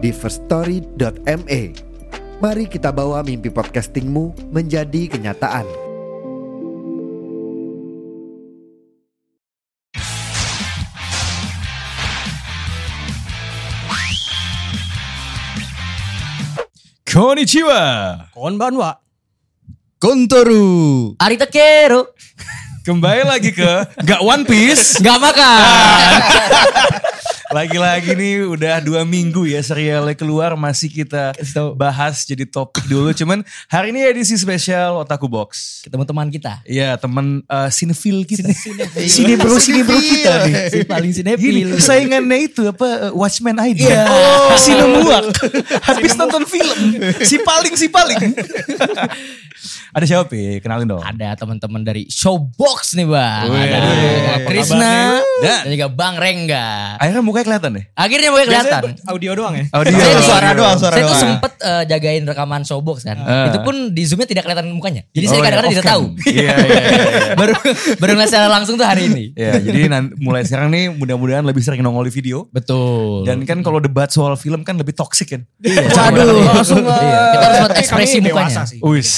di firststory.me. Mari kita bawa mimpi podcastingmu menjadi kenyataan. Konnichiwa. Konbanwa. Kontoru. Ari Takeru Kembali lagi ke Gak One Piece. nggak makan. Lagi-lagi nih udah dua minggu ya serialnya keluar masih kita bahas jadi topik dulu. Cuman hari ini edisi spesial Otaku Box. Ketemu teman kita. Iya teman uh, sinefil kita. Sini bro, sini bro kita nih. Si paling Gini, sinepil. saingannya itu apa uh, Watchmen ID. Iya. Oh, Sinemuak. Habis nonton film. Si paling si paling. Ada siapa Pi? Kenalin dong. Ada teman-teman dari Showbox nih bang. Ada Krisna Dan- dan juga Bang Rengga. Akhirnya mukanya kelihatan deh. Akhirnya mulai kelihatan. Audio doang ya? Audio. Saya tuh Suara doang, suara saya tuh doang. sempet eh, jagain rekaman Showbox kan. Ah. Itu pun di zoomnya tidak kelihatan mukanya. Jadi Oh, saya iya, kadang-kadang tidak tahu. Iya, iya, iya, iya. baru baru ngeliat secara langsung tuh hari ini. Ya, jadi mulai sekarang nih mudah-mudahan lebih sering nongol di video. Betul. Dan kan kalau debat soal film kan lebih toxic kan. Waduh, langsung iya. Kita harus buat ekspresi kami mukanya. dewasa sih. Wis.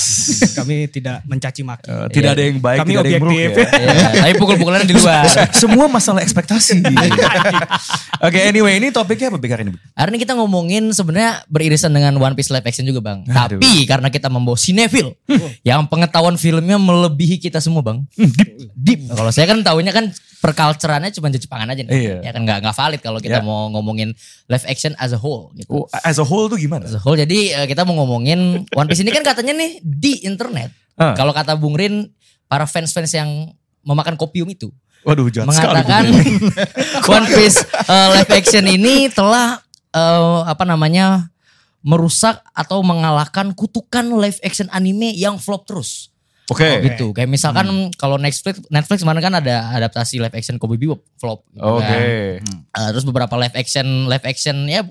Kami tidak mencaci maki. Eh, tidak ada yang baik, Kami tidak ada yang buruk objektif. ya. Iya, tapi pukul-pukulan di luar. Semua masalah ekspektasi. Oke, anyway, ini topiknya apa Bik, hari ini? Hari ini kita ngomongin sebenarnya beririsan dengan One Piece live action juga bang. Aduh. Tapi karena kita membawa sinefil, yang pengetahuan filmnya melebihi kita semua bang. Deep. Nah, Kalau saya kan tahunya kan perculturannya cuma Jepangan aja nih. Iya. Ya kan nggak nggak valid kalau kita Ya. mau ngomongin live action as a whole gitu. Oh, as a whole tuh gimana? As a whole jadi eh, kita mau ngomongin One Piece ini kan katanya nih di internet. Ah. Kalau kata Bung Rin, para fans-fans yang memakan kopium itu Waduh, jahat mengatakan sekali. One Piece uh, live action ini telah uh, apa namanya merusak atau mengalahkan kutukan live action anime yang flop terus. Oke. Oh, gitu. Kayak misalkan kalau Netflix Netflix kemarin kan ada adaptasi live action Cowboy Bebop flop. gitu Oke. kan. Uh, terus beberapa live action live action ya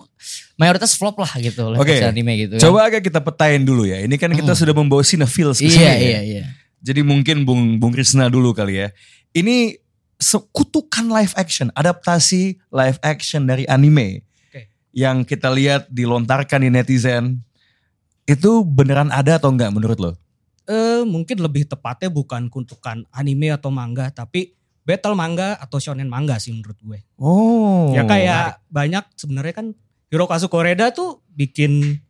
mayoritas flop lah gitu live Oke. action anime gitu. kan. Coba agak kita petain dulu ya. Ini kan kita sudah membawa sini. Iya ya. iya iya. Jadi mungkin Bung Bung Krisna dulu kali ya. Ini sekutukan live action, adaptasi live action dari anime Oke. yang kita lihat dilontarkan di netizen. Itu beneran ada atau enggak menurut lo? Eh, mungkin lebih tepatnya bukan kutukan anime atau manga, tapi battle manga atau shonen manga sih menurut gue. Oh. ya kayak banyak sebenarnya kan Hirokazu Koreda tuh bikin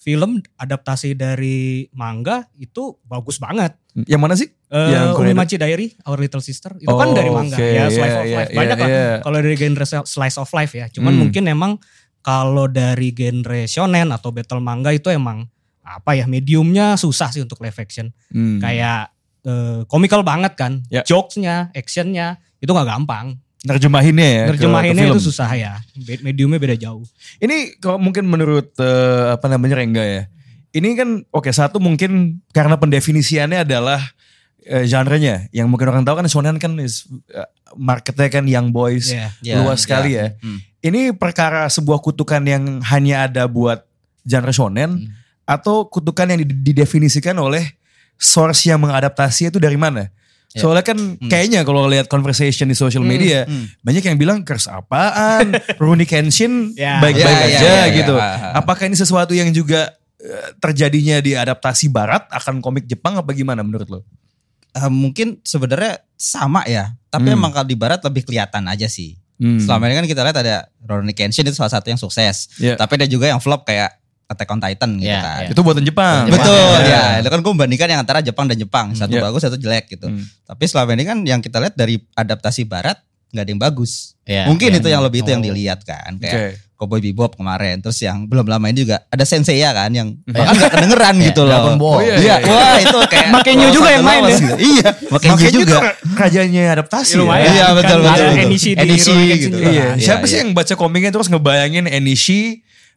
film adaptasi dari manga itu bagus banget. yang mana sih? Eh Yang? Umimachi Diary, Our Little Sister, itu kan Oh, dari manga oke, ya slice iya, of iya, life. iya, Banyak lah iya. kalau dari genre slice of life ya. Cuman Hmm. mungkin emang kalau dari genre shonen atau battle manga itu emang apa ya mediumnya susah sih untuk live action. Hmm. Kayak eh, komikal banget kan, Ya. jokesnya, actionnya itu nggak gampang. Nerjemahinnya ya. Nerjemahinnya ke film. itu susah ya. Mediumnya beda jauh. Ini kalau mungkin menurut eh, apa namanya Rengga ya. Ini kan oke satu mungkin karena pendefinisiannya adalah eh, genrenya yang mungkin orang tahu kan shonen kan is, eh, marketnya kan young boys Iya. Ya, luas sekali ya. Hmm. Ini perkara sebuah kutukan yang hanya ada buat genre shonen Hmm. atau kutukan yang did- didefinisikan oleh source yang mengadaptasi itu dari mana? Ya. Soalnya kan kayaknya kalau lihat conversation di social media hmm. banyak yang bilang curse apaan, Rurouni Kenshin Ya. baik-baik Ya, ya, aja ya, ya. gitu. Ah, ah. Apakah ini sesuatu yang juga eh, terjadinya di adaptasi barat akan komik Jepang apa gimana menurut lo? Eh, mungkin sebenarnya sama ya, tapi Hmm. emang kalau di barat lebih kelihatan aja sih. Selama ini kan kita lihat ada Rurouni Kenshin itu salah satu yang sukses. Ya. Tapi ada juga yang flop kayak Attack on Titan gitu Ya, kan. ya. Itu buatan Jepang. Jepang. Betul Ya. ya. Itu kan gue membandingkan yang antara Jepang dan Jepang. Satu Ya. bagus, satu jelek gitu. Hmm. Tapi selama ini kan yang kita lihat dari adaptasi barat nggak ada yang bagus. Ya, Mungkin ya. itu yang lebih itu yang Oh. dilihat kan. Kayak Cowboy Bebop kemarin. Terus yang belum lama ini juga ada Sensei ya kan yang Ya. bahkan gak kedengeran Ya, gitu loh. Dragon Ball. Oh, iya, Iya, iya. wah itu kayak Makenyu juga yang main ya? gitu. Iya, Makenyu Makanya juga. juga kerajaannya adaptasi. Ya, lumayan. ya. Iya, betul, Kan betul, ada betul. Enishi di Enishi gitu. Iya. Iya, Siapa iya. sih yang baca komiknya terus ngebayangin Enishi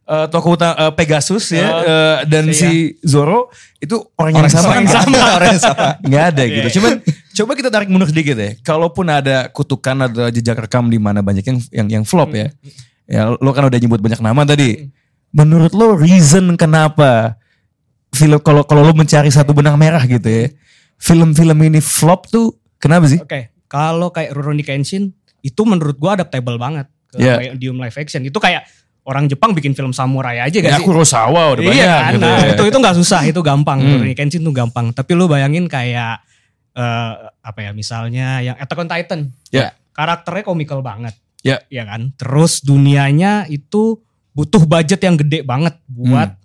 eh, tokoh utama eh, Pegasus ya Oh, eh, dan iya. si Zoro itu orang, yang sama. yang sama. orang yang sama. nggak ada gitu. Cuman coba kita tarik mundur sedikit ya. Kalaupun ada kutukan ada jejak rekam di mana banyak yang yang yang flop ya. Ya lo kan udah nyebut banyak nama tadi. Menurut lo reason kenapa film kalau kalau lo mencari satu benang merah gitu ya. Film-film ini flop tuh kenapa sih? Oke, kalau kayak Rurouni Kenshin itu menurut gua adaptable banget ke Iya. medium live action. Itu kayak orang Jepang bikin film samurai aja Ya gak sih? Kurosawa udah banyak iya kan, gitu nah, ya. itu itu nggak susah, itu gampang. Hmm. Kenshin tuh gampang. Tapi lu bayangin kayak eh, apa ya, misalnya yang Attack on Titan. Ya. Karakternya komikal banget. Ya. Iya kan. Terus dunianya itu butuh budget yang gede banget buat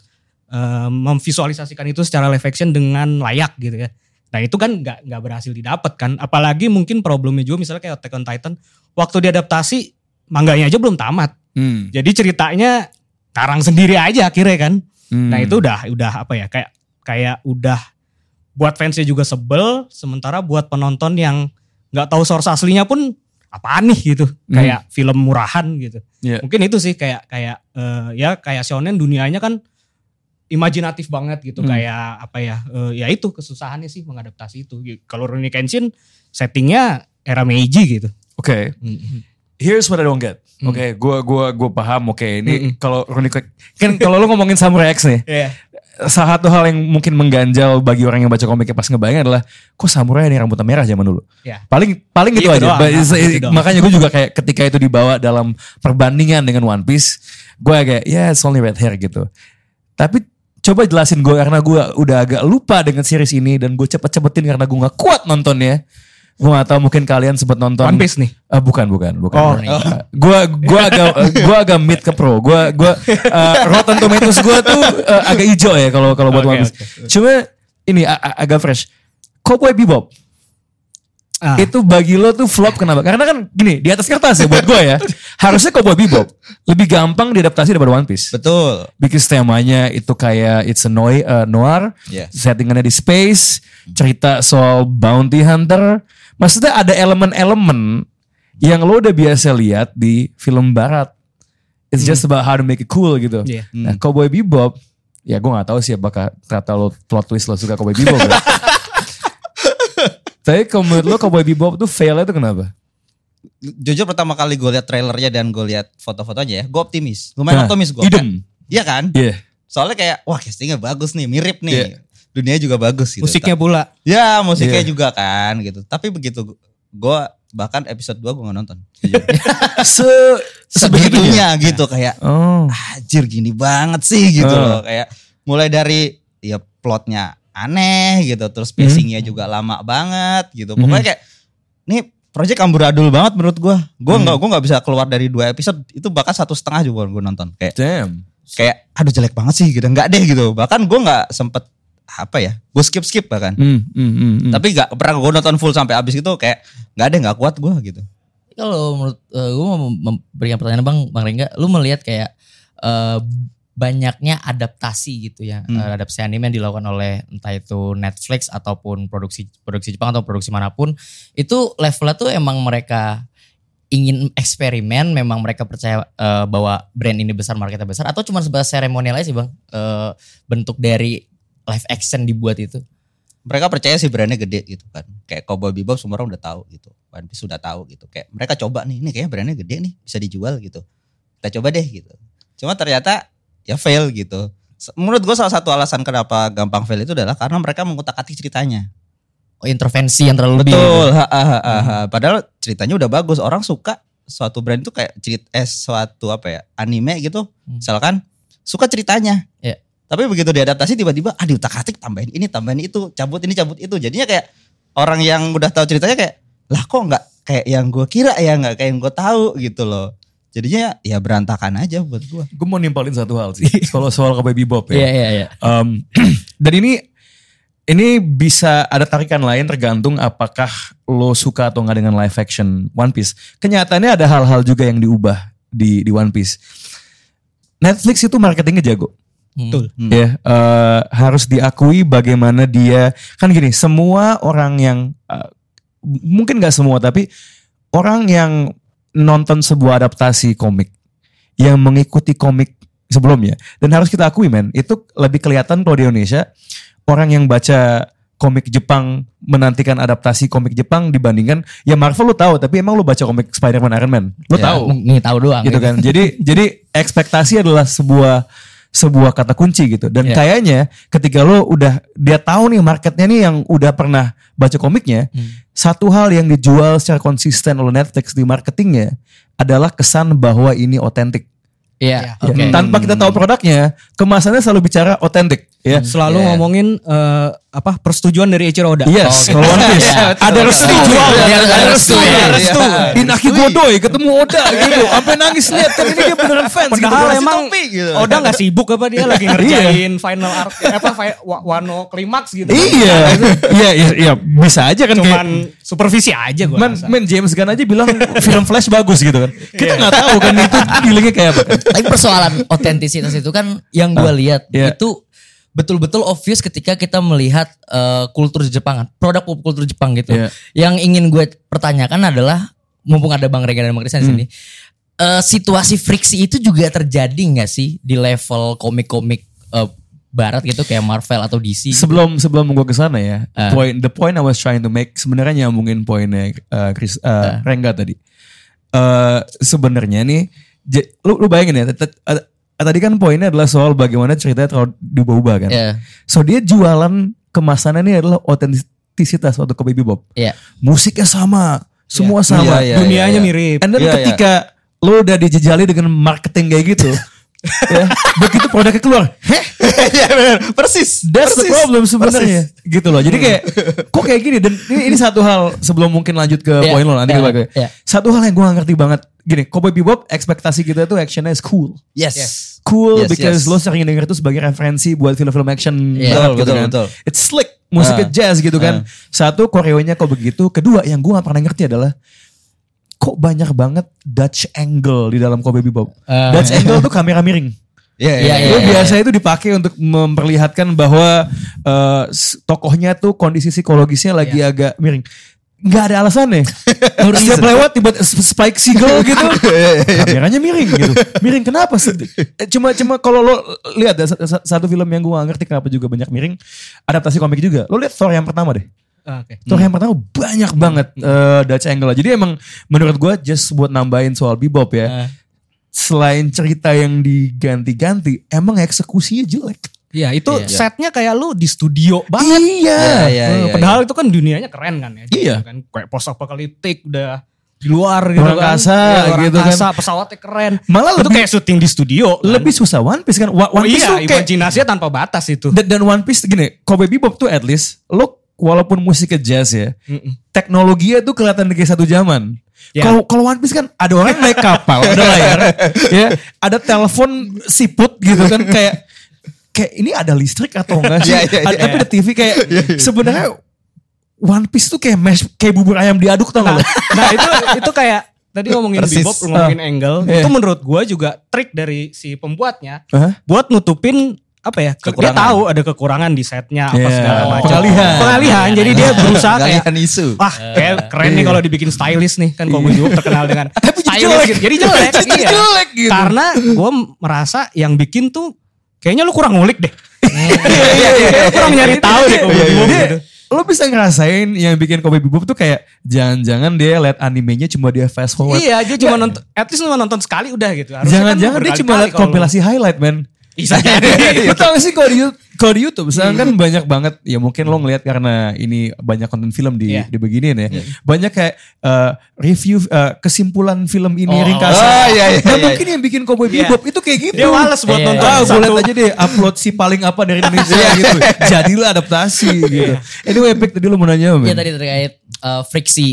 Hmm. eh, memvisualisasikan itu secara live action dengan layak gitu ya. Nah itu kan nggak nggak berhasil didapat kan. Apalagi mungkin problemnya juga misalnya kayak Attack on Titan. Waktu diadaptasi mangganya aja belum tamat. Hmm. Jadi ceritanya karang sendiri aja akhirnya kan. Hmm. Nah itu udah udah apa ya kayak kayak udah buat fansnya juga sebel. Sementara buat penonton yang nggak tahu source aslinya pun apaan nih gitu. Kayak film murahan gitu. Iya. Mungkin itu sih kayak kayak eh, ya kayak shonen dunianya kan imajinatif banget gitu Hmm. kayak apa ya eh, ya itu kesusahannya sih mengadaptasi itu kalau Rurouni Kenshin settingnya era Meiji gitu Oke. Here's what I don't get. Hmm. Oke, gua gua gua paham. Oke, ini Mm-mm. kalau Rooney Cook- kan kalau lu ngomongin Samurai X nih, Iya. salah satu hal yang mungkin mengganjal bagi orang yang baca komiknya pas ngebayangin adalah kok samurai ini rambutnya merah zaman dulu. Ya. Paling paling gitu Itu aja. doang, But nah, doang. makanya gue juga kayak ketika itu dibawa dalam perbandingan dengan One Piece, gue kayak ya it's only red hair gitu. Tapi coba jelasin gue karena gue udah agak lupa dengan series ini dan gue cepet-cepetin karena gue nggak kuat nontonnya. Gue gak tahu mungkin kalian sempat nonton. One Piece nih. Eh, bukan, bukan, bukan. Oh. Gue gua agak gua agak mid ke pro. Gue gua eh, Rotten Tomatoes gue tuh eh, agak hijau ya kalau kalau buat Oke, One Piece. Cuma ini agak fresh. Cowboy Bebop Ah. itu bagi lo tuh flop kenapa? Karena kan gini di atas kertas ya buat gue ya. Harusnya Cowboy Bebop lebih gampang diadaptasi daripada One Piece. Betul. Because temanya itu kayak it's a noi- uh, noir, Yes. settingannya di space, cerita soal bounty hunter. Maksudnya ada elemen-elemen yang lo udah biasa lihat di film barat. It's just about how to make it cool gitu. Iya. Nah Cowboy Bebop, ya gue gak tahu sih apakah ternyata lo plot twist lo suka Cowboy Bebop ya. Tapi kalau menurut lo Cowboy Bebop tuh failnya tuh kenapa? Jujur pertama kali gue lihat trailernya dan gue lihat foto-fotonya ya, gue optimis. Lumayan Nah, optimis gue. idem. Iya kan? Iya. Soalnya kayak wah castingnya bagus nih, mirip nih. Iya. Dunianya juga bagus gitu. Musiknya pula. Ya musiknya Iya. juga kan gitu. Tapi begitu gue bahkan episode 2 gue gak nonton. Se Sebegitunya gitu kayak Oh. anjir gini banget sih gitu Eh. loh. Kayak mulai dari ya plotnya aneh gitu. Terus Hmm. pacingnya juga lama banget gitu. Pokoknya kayak nih project amburadul banget menurut gue. Gue Hmm. nggak gue nggak bisa keluar dari dua episode itu bahkan satu setengah juga gue nonton. Kayak Damn. kayak aduh jelek banget sih gitu. Nggak deh gitu. Bahkan gue nggak sempet apa ya gue skip skip bahkan Hmm, hmm, hmm, hmm. tapi nggak pernah gue nonton full sampai habis gitu kayak nggak deh nggak kuat gue gitu Kalau menurut gue mau memberikan pertanyaan bang, bang Rengga, lu melihat kayak eh, banyaknya adaptasi gitu ya, Hmm. eh, adaptasi anime yang dilakukan oleh entah itu Netflix ataupun produksi produksi Jepang atau produksi mana pun, itu levelnya tuh emang mereka ingin eksperimen, memang mereka percaya eh, bahwa brand ini besar, marketnya besar, atau cuma sebatas seremonial aja sih bang, Eh, bentuk dari live action dibuat itu. mereka percaya sih brandnya gede gitu kan. Kayak Cowboy Bebop semua orang udah tahu gitu. One Piece sudah tahu gitu. Kayak mereka coba nih ini kayaknya brandnya gede nih bisa dijual gitu. Kita coba deh gitu. Cuma ternyata ya fail gitu. Menurut gue salah satu alasan kenapa gampang fail itu adalah karena mereka mengutak atik ceritanya. Oh, intervensi yang terlalu lebih. betul. ha, ha, ha, ha, ha. padahal ceritanya udah bagus. Orang suka suatu brand itu kayak cerit eh suatu apa ya anime gitu. Hmm. misalkan suka ceritanya. Iya. tapi begitu diadaptasi tiba-tiba ah diutak atik tambahin ini tambahin itu cabut ini cabut itu. Jadinya kayak orang yang udah tahu ceritanya kayak lah kok nggak kayak yang gue kira ya nggak kayak yang gue tahu gitu loh jadinya ya berantakan aja buat gue Gue mau nimpalin satu hal sih. Kalau soal Cowboy Bebop ya. Iya iya iya. Um, dan ini ini bisa ada tarikan lain tergantung apakah lo suka atau nggak dengan live action One Piece. Kenyataannya ada hal-hal juga yang diubah di di One Piece. Netflix itu marketingnya jago. Hmm. Betul. Hmm. Ya, eh, harus diakui bagaimana dia kan gini, semua orang yang eh, mungkin nggak semua tapi orang yang nonton sebuah adaptasi komik yang mengikuti komik sebelumnya. Dan harus kita akui men, itu lebih kelihatan kalau di Indonesia orang yang baca komik Jepang menantikan adaptasi komik Jepang dibandingkan ya Marvel lu tahu tapi emang lu baca komik Spider-Man Iron Man lu Ya, tahu Ini tahu doang. gitu kan. Jadi jadi ekspektasi adalah sebuah sebuah kata kunci gitu. Dan Iya. kayaknya ketika lo udah dia tahu nih marketnya nih yang udah pernah baca komiknya, Hmm. satu hal yang dijual secara konsisten oleh Netflix di marketingnya adalah kesan bahwa ini otentik. Iya, Ya, oke. Tanpa kita tahu produknya, kemasannya selalu bicara otentik. Ya. Selalu Iya. ngomongin eh, apa persetujuan dari Eiichiro Oda. Yes, Oh, kalau One Piece Iya, ada restu, Iya, ada, ada ada restu, restu, iya, ada restu. Inaki Godoy ketemu Oda gitu, sampai nangis lihat kan ini dia beneran fans gitu. Padahal Kasih emang topi, gitu. Oda nggak sibuk apa dia lagi ngerjain final arc apa fi- wa- Wano klimaks gitu. Iya, iya, iya, iya, bisa aja kan kayak Cuman supervisi aja gue Man, man James Gunn aja bilang film Flash bagus gitu kan. Kita nggak tahu kan itu feelingnya kayak apa. kan. Tapi persoalan otentisitas itu kan yang gue lihat iya. itu betul-betul obvious ketika kita melihat eh, kultur Jepang, produk pop kultur Jepang gitu. Iya. Yang ingin gue pertanyakan adalah mumpung ada Bang Rega dan Bang Kristian di sini. eh, situasi friksi itu juga terjadi nggak sih di level komik-komik eh, barat gitu kayak Marvel atau DC? Sebelum sebelum gue ke sana ya, Ah. point the point I was trying to make sebenarnya nyambungin poinnya uh, Chris uh, Rengga tadi. Eh sebenarnya nih, lu lu bayangin ya, t- t- uh, tadi kan poinnya adalah soal bagaimana ceritanya terlalu diubah-ubah kan. Iya, So dia jualan kemasannya ini adalah otentisitas waktu ke Baby Bob. iya. Musiknya sama, semua sama. Iya, iya, Dunianya iya. mirip. And then Iya, ketika lo udah dijejali dengan marketing kayak gitu, ya, begitu produknya keluar, heh, Iya benar, persis. that's the persis, problem sebenarnya, gitu loh. Jadi kayak, kok kayak gini? Dan ini, ini satu hal sebelum mungkin lanjut ke Iya, poin lo nanti kita balik. iya. Satu hal yang gue gak ngerti banget, gini, Cowboy Bebop ekspektasi kita tuh actionnya is cool. Yes. Cool Yes, because yes. lo sering denger itu sebagai referensi buat film-film action Iya, banget betul, gitu betul, kan. betul. It's slick, musiknya Ah. jazz gitu kan. Satu koreonya kok begitu. Kedua yang gue gak pernah ngerti adalah kok banyak banget Dutch angle di dalam Kobe Bebop. Ah. Dutch angle tuh kamera miring. Iya, Iya, Itu iya. biasa itu dipakai untuk memperlihatkan bahwa eh, s- tokohnya tuh kondisi psikologisnya lagi agak miring. Nggak ada alasannya. Setiap lewat tiba Spike Seagull gitu. Kameranya miring gitu. Miring kenapa sih? Eh, Cuma cuma kalau lo lihat sa- satu film yang gue gak ngerti kenapa juga banyak miring. Adaptasi komik juga. Lo lihat Thor yang pertama deh. Oke. Thor yang pertama banyak banget eh, Dutch angle. Jadi emang menurut gue just buat nambahin soal bebop ya. Ah. Selain cerita yang diganti-ganti, emang eksekusinya jelek. Iya itu Iya. setnya kayak lu di studio banget. Iya. Iya, Eh, iya. Padahal itu kan dunianya keren kan ya. Iya. Kan kayak post apokaliptik udah di luar gitu Luar kan. angkasa luar gitu kan. angkasa, pesawatnya keren. Malah itu lebih- kayak syuting di studio. kan. Lebih susah One Piece kan. Wa- Oh One Piece iya, tuh kayak imajinasinya tanpa batas itu. dan, dan One Piece gini, Kobe Bebop tuh at least lo walaupun musiknya jazz ya, Mm-mm. teknologinya tuh kelihatan kayak satu zaman. Ya. Kalau kalau One Piece kan ada orang naik kapal, ada layar, ya, ada telepon siput gitu kan kayak kayak ini ada listrik atau enggak sih? Iya, iya, Ada- iya. Tapi ada TV kayak sebenarnya One Piece tuh kayak mash, kayak bubur ayam diaduk tau gak lo? Nah itu itu kayak tadi ngomongin Persis. bebop, ngomongin angle. Iya. Itu menurut gua juga trik dari si pembuatnya Hah? buat nutupin apa ya? Dia Kekurangan. tahu ada kekurangan di setnya apa Iya, segala macam. pengalihan. Pengalihan. Jadi dia berusaha kayak isu. Wah kayak keren nih kalau dibikin stylish nih kan kalau gue terkenal dengan stylish jelek. gitu. Jadi jelek. Iya. jelek gitu. Karena gue merasa yang bikin tuh kayaknya lu kurang ngulik deh. Iya, iya, iya. kurang nyari tahu deh Iya, iya. gitu. Lo bisa ngerasain yang bikin Kobe Bebop tuh kayak jangan-jangan dia liat animenya cuma dia fast forward. Iya, dia cuma nonton, at least cuma nonton sekali udah gitu. Jangan-jangan kan dia cuma liat kompilasi highlight men. Bisa jadi. Tau sih kalau di, kalau di Youtube sekarang kan banyak banget ya mungkin lo ngeliat karena ini banyak konten film di Iya. di beginian ya. Banyak kayak eh, review eh, kesimpulan film ini Oh, ringkasan. oh, iya, iya, Nah iya. mungkin yang bikin Cowboy Iya. Bebop itu kayak gitu. Dia males buat Iya, nonton Ah, gue liat aja deh upload si paling apa dari Indonesia gitu. Jadilah adaptasi gitu. Anyway, Epic tadi lo mau nanya apa? Iya men? tadi terkait eh, friksi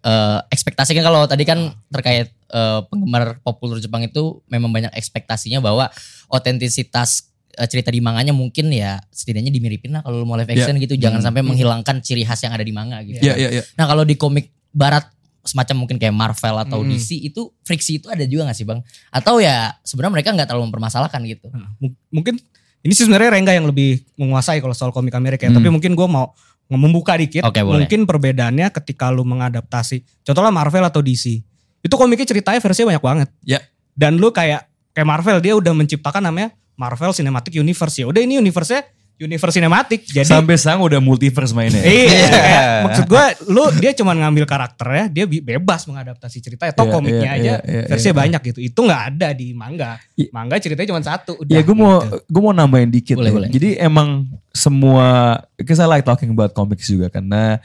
eh, ekspektasi kan kalau tadi kan terkait eh, penggemar pop kultur Jepang itu memang banyak ekspektasinya bahwa otentisitas eh, cerita di manganya mungkin ya setidaknya dimiripin lah kalau mau live action gitu jangan sampai menghilangkan ciri khas yang ada di manga gitu. Iya, iya, iya. Nah kalau di komik barat semacam mungkin kayak Marvel atau Hmm. DC itu friksi itu ada juga gak sih bang? Atau ya sebenarnya mereka nggak terlalu mempermasalahkan gitu? M- mungkin ini sih sebenarnya Rengga yang lebih menguasai kalau soal komik Amerika ya. Hmm. Tapi mungkin gue mau membuka dikit. Oke, boleh. Mungkin perbedaannya ketika lu mengadaptasi. Contohnya Marvel atau DC. Itu komiknya ceritanya versinya banyak banget. Ya. Dan lu kayak kayak Marvel dia udah menciptakan namanya Marvel Cinematic Universe ya. Udah ini universe-nya universe sinematik. Jadi Sampai sekarang udah multiverse mainnya. Iya, Iya. kayak maksud gue, lu dia cuma ngambil karakternya, dia bi- bebas mengadaptasi cerita. Atau Iya, komiknya iya, aja iya, iya, versinya iya. banyak gitu. Itu nggak ada di manga. Iya. Manga ceritanya cuma satu. Udah, Ya gue mau gitu. gue mau nambahin dikit. Boleh, nih. boleh. Jadi emang semua kita like talking about comics juga karena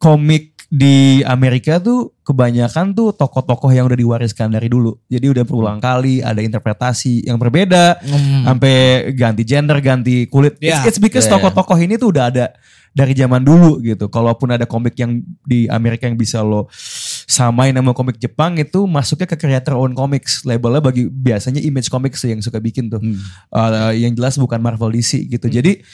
komik di Amerika tuh kebanyakan tuh tokoh-tokoh yang udah diwariskan dari dulu. Jadi udah berulang kali ada interpretasi yang berbeda Hmm. sampai ganti gender, ganti kulit. Ya. It's, it's because ya. tokoh-tokoh ini tuh udah ada dari zaman dulu gitu. Kalaupun ada komik yang di Amerika yang bisa lo samain sama komik Jepang itu masuknya ke creator own comics. Labelnya bagi biasanya Image Comics yang suka bikin tuh. Hmm. Uh, yang jelas bukan Marvel DC gitu. Jadi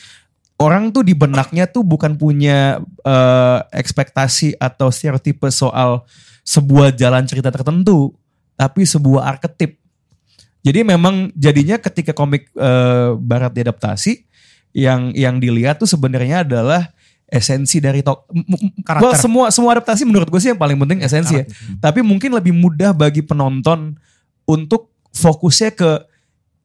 orang tuh di benaknya tuh bukan punya uh, ekspektasi atau stereotipe soal sebuah jalan cerita tertentu, tapi sebuah arketip. Jadi memang jadinya ketika komik uh, barat diadaptasi, yang yang dilihat tuh sebenarnya adalah esensi dari tok Karakter. well, semua semua adaptasi menurut gue sih yang paling penting esensi ya. Tapi mungkin lebih mudah bagi penonton untuk fokusnya ke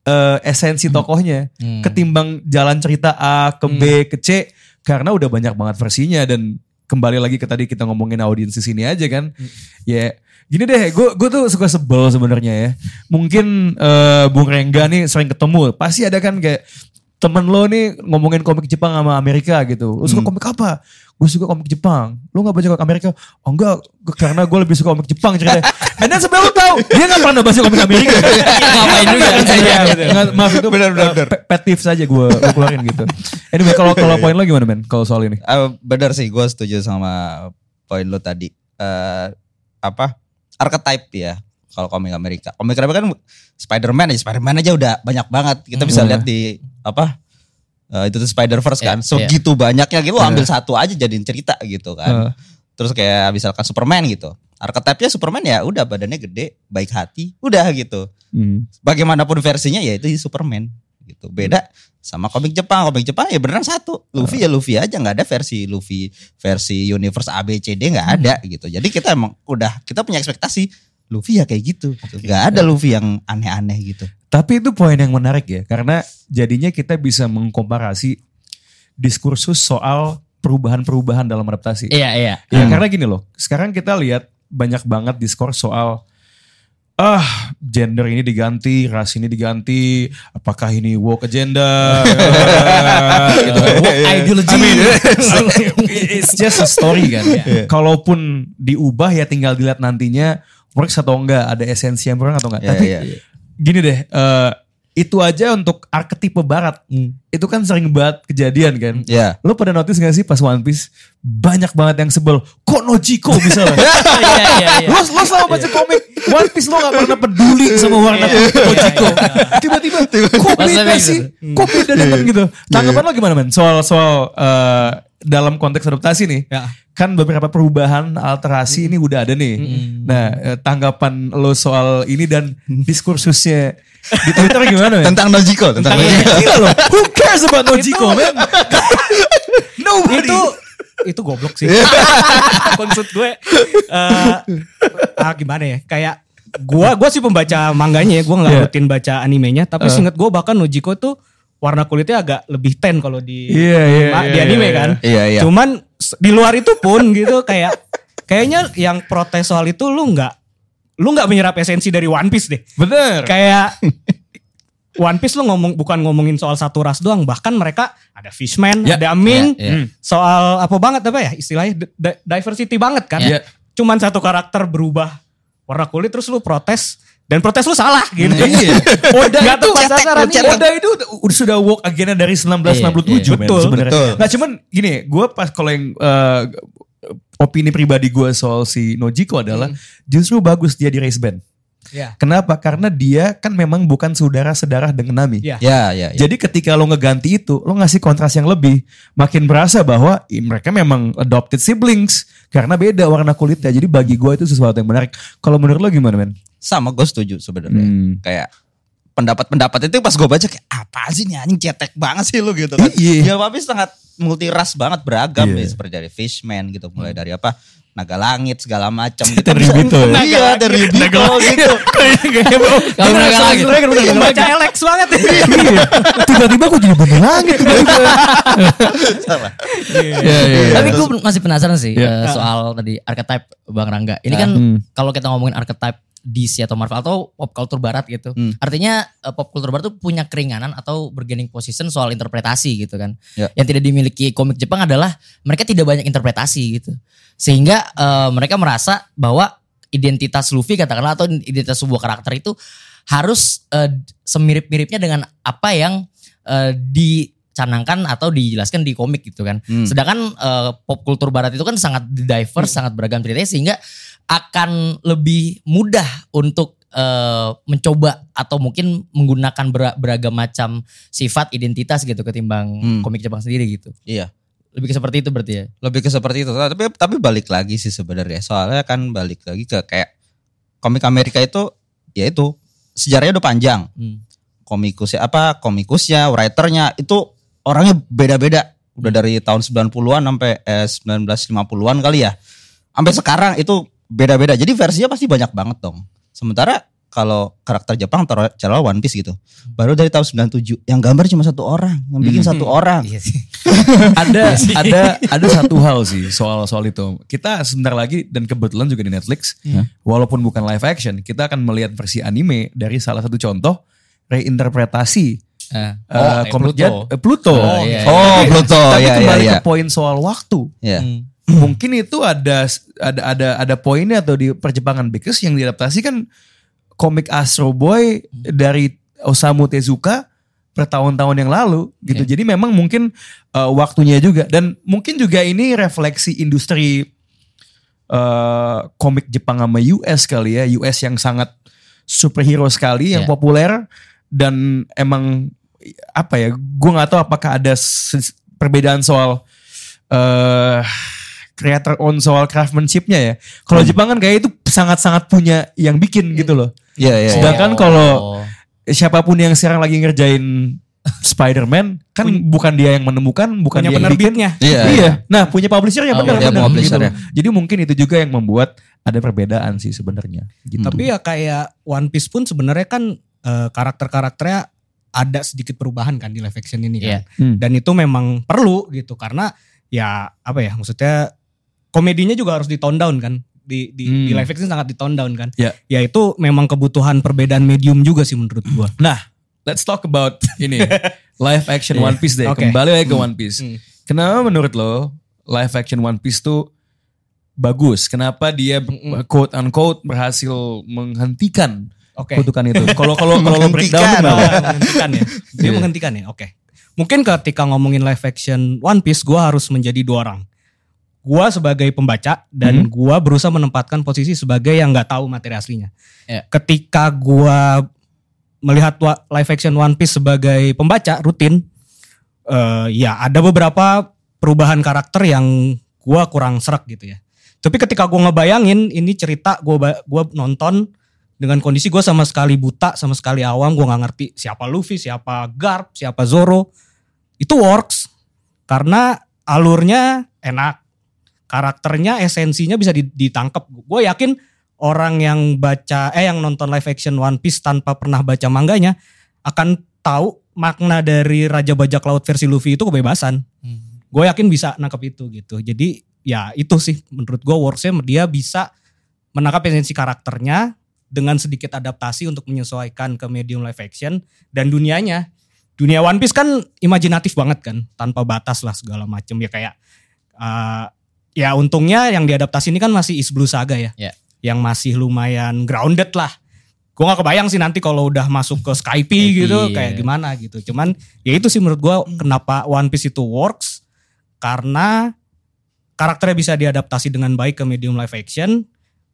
eh, esensi tokohnya Hmm. ketimbang jalan cerita A ke B ke C karena udah banyak banget versinya dan kembali lagi ke tadi kita ngomongin audiens di sini aja kan. Ya gini deh, gue gue tuh suka sebel sebenarnya ya. Mungkin eh, Bung Rengga nih sering ketemu, pasti ada kan kayak temen lo nih ngomongin komik Jepang sama Amerika gitu. Lo suka komik apa? Gue suka komik Jepang. Lo gak baca komik Amerika? Oh enggak, karena gue lebih suka komik Jepang ceritanya. And then sebenarnya lo tau, dia gak pernah baca komik Amerika. Ngapain juga kan saya. Iya, nggak, maaf itu benar benar pet peeve saja gue keluarin gitu. Anyway kalau kalau poin lo gimana men kalau soal ini? Ah, benar sih, gue setuju sama poin lo tadi. Eh apa? Archetype ya. Kalau komik Amerika, komik Amerika kan Spider-Man aja, Spider-Man aja udah banyak banget. Kita bisa Hmm. lihat di apa? eh, itu tuh Spider-Verse kan. Iya, Segitu banyaknya gitu, ambil satu aja jadiin cerita gitu kan. Terus kayak misalkan Superman gitu. Archetype-nya Superman ya udah badannya gede, baik hati, udah gitu. Hmm. Bagaimanapun versinya ya itu Superman gitu. Beda sama komik Jepang. Komik Jepang ya beneran satu. Luffy ya Luffy aja nggak ada versi Luffy versi universe A B C D nggak ada gitu. Jadi kita emang udah kita punya ekspektasi Luffy ya kayak gitu. gitu. Nggak ada Luffy yang aneh-aneh gitu. Tapi itu poin yang menarik ya karena jadinya kita bisa mengkomparasi diskursus soal perubahan-perubahan dalam adaptasi. Iya, iya. Ya karena gini loh, sekarang kita lihat banyak banget diskurs soal ah gender ini diganti, ras ini diganti, apakah ini woke agenda? gitu kan. Woke ideology. I mean, it's just a story kan. Kalaupun diubah ya tinggal dilihat nantinya works atau enggak, ada esensi yang kurang atau enggak. Iya, Tapi iya. gini deh, eh, itu aja untuk arketipe barat. Itu kan sering banget kejadian kan. Ya. Lo pada notice gak sih pas One Piece banyak banget yang sebel. Kok Nojiko misalnya? Iya, iya, iya. lo, lo selama baca komik One Piece lo gak pernah peduli sama warna kulit Nojiko. Tiba-tiba kok beda sih? Kok beda gitu? Tanggapan lo gimana men? Soal soal eh, dalam konteks adaptasi nih. Ya. Kan beberapa perubahan alterasi ini udah ada nih. Nah eh, tanggapan lo soal ini dan diskursusnya di Twitter gimana men? Tentang Nojiko, tentang Nojiko. Gila loh, who cares about Nojiko man? Nobody. itu itu goblok sih. Maksud gue eh ah, gimana ya? Kayak gua gua sih pembaca mangganya ya, gua nggak Iya. rutin baca animenya, tapi seinget gua bahkan Nojiko tuh warna kulitnya agak lebih ten kalau di Iya, iya, ma- di iya, anime iya, kan. Iya, iya. Cuman s- di luar itu pun gitu kayak kayaknya yang protes soal itu lu nggak lu nggak menyerap esensi dari One Piece deh. Bener. Kayak One Piece lu ngomong bukan ngomongin soal satu ras doang, bahkan mereka ada Fishman, Ya, ada Ming, ya, ya. soal apa banget apa ya istilahnya di- di- diversity banget kan. Ya. Cuman satu karakter berubah warna kulit terus lu protes dan protes lu salah gitu. Iya. Oda Nggak itu tepat sasaran, iya. Oda itu udah, udah sudah walk agenda dari 1967 Iya, men betul, sebenarnya. betul. Nah cuman gini, gue pas kalau yang eh, opini pribadi gue soal si Nojiko adalah justru bagus dia di race band. Iya. Kenapa? Karena dia kan memang bukan saudara sedarah dengan Nami. Iya. Ya, ya, ya. Jadi ketika lo ngeganti itu, lo ngasih kontras yang lebih, makin berasa bahwa mereka memang adopted siblings karena beda warna kulitnya. Jadi bagi gue itu sesuatu yang menarik. Kalau menurut lo gimana men? Sama gue setuju sebenarnya. Hmm. Kayak pendapat-pendapat itu pas gue baca kayak apa sih nih anjing cetek banget sih lu gitu kan. Iya. Ya tapi sangat multi ras banget beragam Iya. ya seperti dari Fishman gitu mulai dari apa naga langit segala macam. Dari Yubito ya? Iya dari Yubito gitu. Kalau mereka lagi. Baca Alex banget ya. Tiba-tiba kok jadi bener langit. Salah. Tapi gue masih penasaran sih Iya. eh, soal tadi archetype Bang Rangga. Ini kan Hmm. kalau kita ngomongin archetype DC atau Marvel atau pop culture barat gitu. Hmm. Artinya eh, pop culture barat tuh punya keringanan atau bargaining position soal interpretasi gitu kan. Ya. Yang tidak dimiliki komik Jepang adalah mereka tidak banyak interpretasi gitu. Sehingga eh, mereka merasa bahwa identitas Luffy katakanlah atau identitas sebuah karakter itu harus eh, semirip-miripnya dengan apa yang eh, dicanangkan atau dijelaskan di komik gitu kan. Hmm. Sedangkan eh, pop kultur barat itu kan sangat diverse, sangat beragam ceritanya sehingga akan lebih mudah untuk eh, mencoba atau mungkin menggunakan bera- beragam macam sifat identitas gitu ketimbang Hmm. komik Jepang sendiri gitu. Iya. Lebih ke seperti itu berarti ya. lebih ke seperti itu tapi tapi balik lagi sih sebenarnya soalnya kan balik lagi ke kayak komik Amerika itu ya itu sejarahnya udah panjang Hmm. komikusnya apa komikusnya writernya itu orangnya beda-beda udah dari tahun 90-an sampai eh, 1950-an kali ya sampai sekarang itu beda-beda jadi versinya pasti banyak banget dong sementara kalau karakter Jepang taruh cara One Piece gitu baru dari tahun 97 yang gambar cuma satu orang yang bikin Hmm. satu orang Iya sih. ada ada ada satu hal sih soal soal itu. Kita sebentar lagi dan kebetulan juga di Netflix, Hmm. walaupun bukan live action, kita akan melihat versi anime dari salah satu contoh reinterpretasi Eh, eh, eh, komik Pluto. Eh, Pluto. Oh, iya, iya. oh Pluto Tapi ya ya kembali ya ke poin soal waktu. ya Hmm. Mungkin itu ada ada ada ada poinnya atau di perjepangan because yang diadaptasi kan komik Astro Boy dari Osamu Tezuka bertahun-tahun yang lalu gitu. Iya. Jadi memang mungkin eh, waktunya juga dan mungkin juga ini refleksi industri eh, komik Jepang sama US kali ya. US yang sangat superhero sekali yang Iya. populer dan emang apa ya? Gue nggak tahu apakah ada perbedaan soal eh creator on soal craftsmanshipnya ya. Kalau Hmm. Jepang kan kayak itu sangat-sangat punya yang bikin gitu loh. Iya, iya. Sedangkan Oh. kalau siapa pun yang sekarang lagi ngerjain Spider-Man kan bukan dia yang menemukan, bukan Punya dia yang bikin. penerbitnya. Iya, Iya. Nah, punya publishernya Oh, benar punya benar publishernya. gitu. Jadi mungkin itu juga yang membuat ada perbedaan sih sebenarnya. Gitu. Tapi ya kayak One Piece pun sebenarnya kan eh, karakter-karakternya ada sedikit perubahan kan di live action ini kan. Iya. Hmm. Dan itu memang perlu gitu karena ya apa ya maksudnya komedinya juga harus di tone down kan. Di di, Hmm. di live action sangat di tone down kan. Ya. Ya itu memang kebutuhan perbedaan medium juga sih menurut gua. Nah, let's talk about ini live action One Piece deh. Oke. Kembali lagi ke One Piece. Hmm. Kenapa menurut lo live action One Piece tuh bagus? Kenapa dia Mm-mm. quote unquote berhasil menghentikan Oke. kutukan itu? Kalau kalau kalau lo breakdown? Oh, menghentikan ya. Dia Iya. menghentikan ya. Oke. Mungkin ketika ngomongin live action One Piece, gua harus menjadi dua orang. Gua sebagai pembaca dan Mhm. gua berusaha menempatkan posisi sebagai yang nggak tahu materi aslinya. Ya. Ketika gua melihat live action One Piece sebagai pembaca rutin, eh, ya ada beberapa perubahan karakter yang gua kurang serak gitu ya. Tapi ketika gua ngebayangin ini cerita gua gua nonton dengan kondisi gue sama sekali buta, sama sekali awam, gue nggak ngerti siapa Luffy, siapa Garp, siapa Zoro, itu works karena alurnya enak, karakternya, esensinya bisa di- ditangkap. Gue yakin orang yang baca, eh yang nonton live action One Piece tanpa pernah baca manganya akan tahu makna dari Raja Bajak Laut versi Luffy itu kebebasan. Gue yakin bisa nangkep itu gitu. Jadi ya itu sih menurut gue worksnya dia bisa menangkap esensi karakternya dengan sedikit adaptasi untuk menyesuaikan ke medium live action dan dunianya. Dunia One Piece kan imajinatif banget kan, tanpa batas lah segala macam ya kayak eh, ya untungnya yang diadaptasi ini kan masih Is Blue Saga ya. Ya. Yang masih lumayan grounded lah. Gue gak kebayang sih nanti kalau udah masuk ke Skype gitu iya. kayak gimana gitu. Cuman ya itu sih menurut gue kenapa One Piece itu works karena karakternya bisa diadaptasi dengan baik ke medium live action.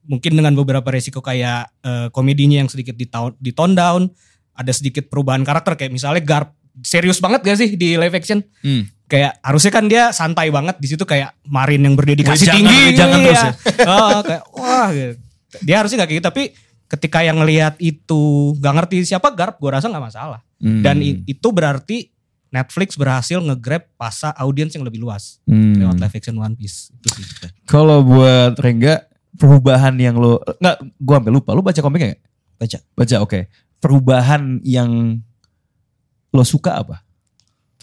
Mungkin dengan beberapa resiko kayak eh, komedinya yang sedikit di, di tone down, ada sedikit perubahan karakter kayak misalnya Garp serius banget gak sih di live action? Hmm. Kayak harusnya kan dia santai banget di situ kayak Marin yang berdedikasi Wejangan- tinggi, wejangan iya. terus ya. Oh, kayak wah, gitu. dia harusnya gak kayak gitu tapi ketika yang ngelihat itu nggak ngerti siapa Garp, gue rasa nggak masalah. Hmm. Dan itu berarti Netflix berhasil nge-grab pasa audiens yang lebih luas Hmm. lewat live action One Piece. Itu sih. Kalau buat Rengga perubahan yang lo nggak gua sampai lupa. Lu baca komiknya nggak? Baca. Baca oke. Perubahan yang lo suka apa?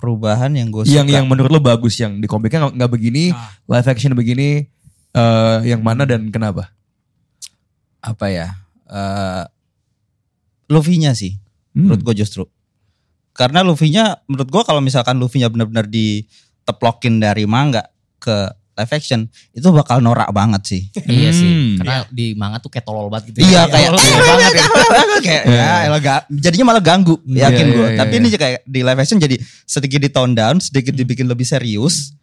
Perubahan yang gue Yang suka. yang menurut lo bagus yang di komiknya nggak- nggak begini, Ah. live action begini eh, yang mana dan kenapa? apa ya? eh Luffy-nya sih. Hmm. menurut gue justru karena Luffy-nya menurut gue kalau misalkan Luffy-nya benar-benar diteplokin dari manga ke live action itu bakal norak banget sih Iya sih. Hmm. Karena di manga tuh kayak tolol banget gitu. iya ya. kayak Tolol eh, banget ya. kayak Iya. ya elah, jadinya malah ganggu yakin Iya, gue iya, tapi iya. ini kayak di live action jadi sedikit di tone down sedikit dibikin lebih serius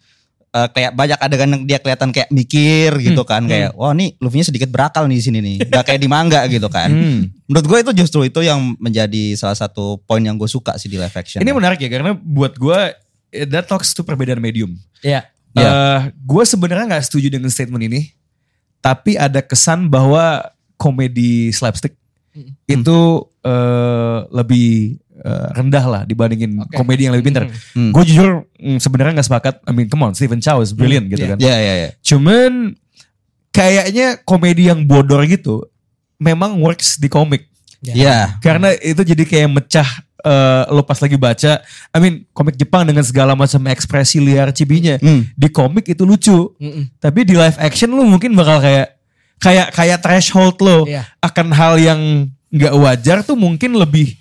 Eh, kayak banyak adegan yang dia kelihatan kayak mikir gitu kan kayak wah nih Luffy-nya sedikit berakal nih di sini nih gak kayak di manga gitu kan Hmm. menurut gue itu justru itu yang menjadi salah satu poin yang gue suka sih di live action Ini menarik ya karena buat gua eh, that talks to perbedaan medium. Iya. Iya. Eh, gue sebenarnya nggak setuju dengan statement ini, tapi ada kesan bahwa komedi slapstick itu eh, lebih eh, rendah lah dibandingin Oke. komedi yang lebih pintar. Hmm. Gue jujur mm, sebenarnya nggak sepakat. I mean, come on, Stephen Chow is brilliant gitu Iya. kan. ya ya ya Cuman kayaknya komedi yang bodor gitu memang works di komik. Iya. Karena itu jadi kayak mecah eh, lo pas lagi baca. I mean komik Jepang dengan segala macam ekspresi liar cibinya. Hmm. Di komik itu lucu. Mm-mm. Tapi di live action lo mungkin bakal kayak kayak kayak threshold lo Iya. akan hal yang nggak wajar tuh mungkin lebih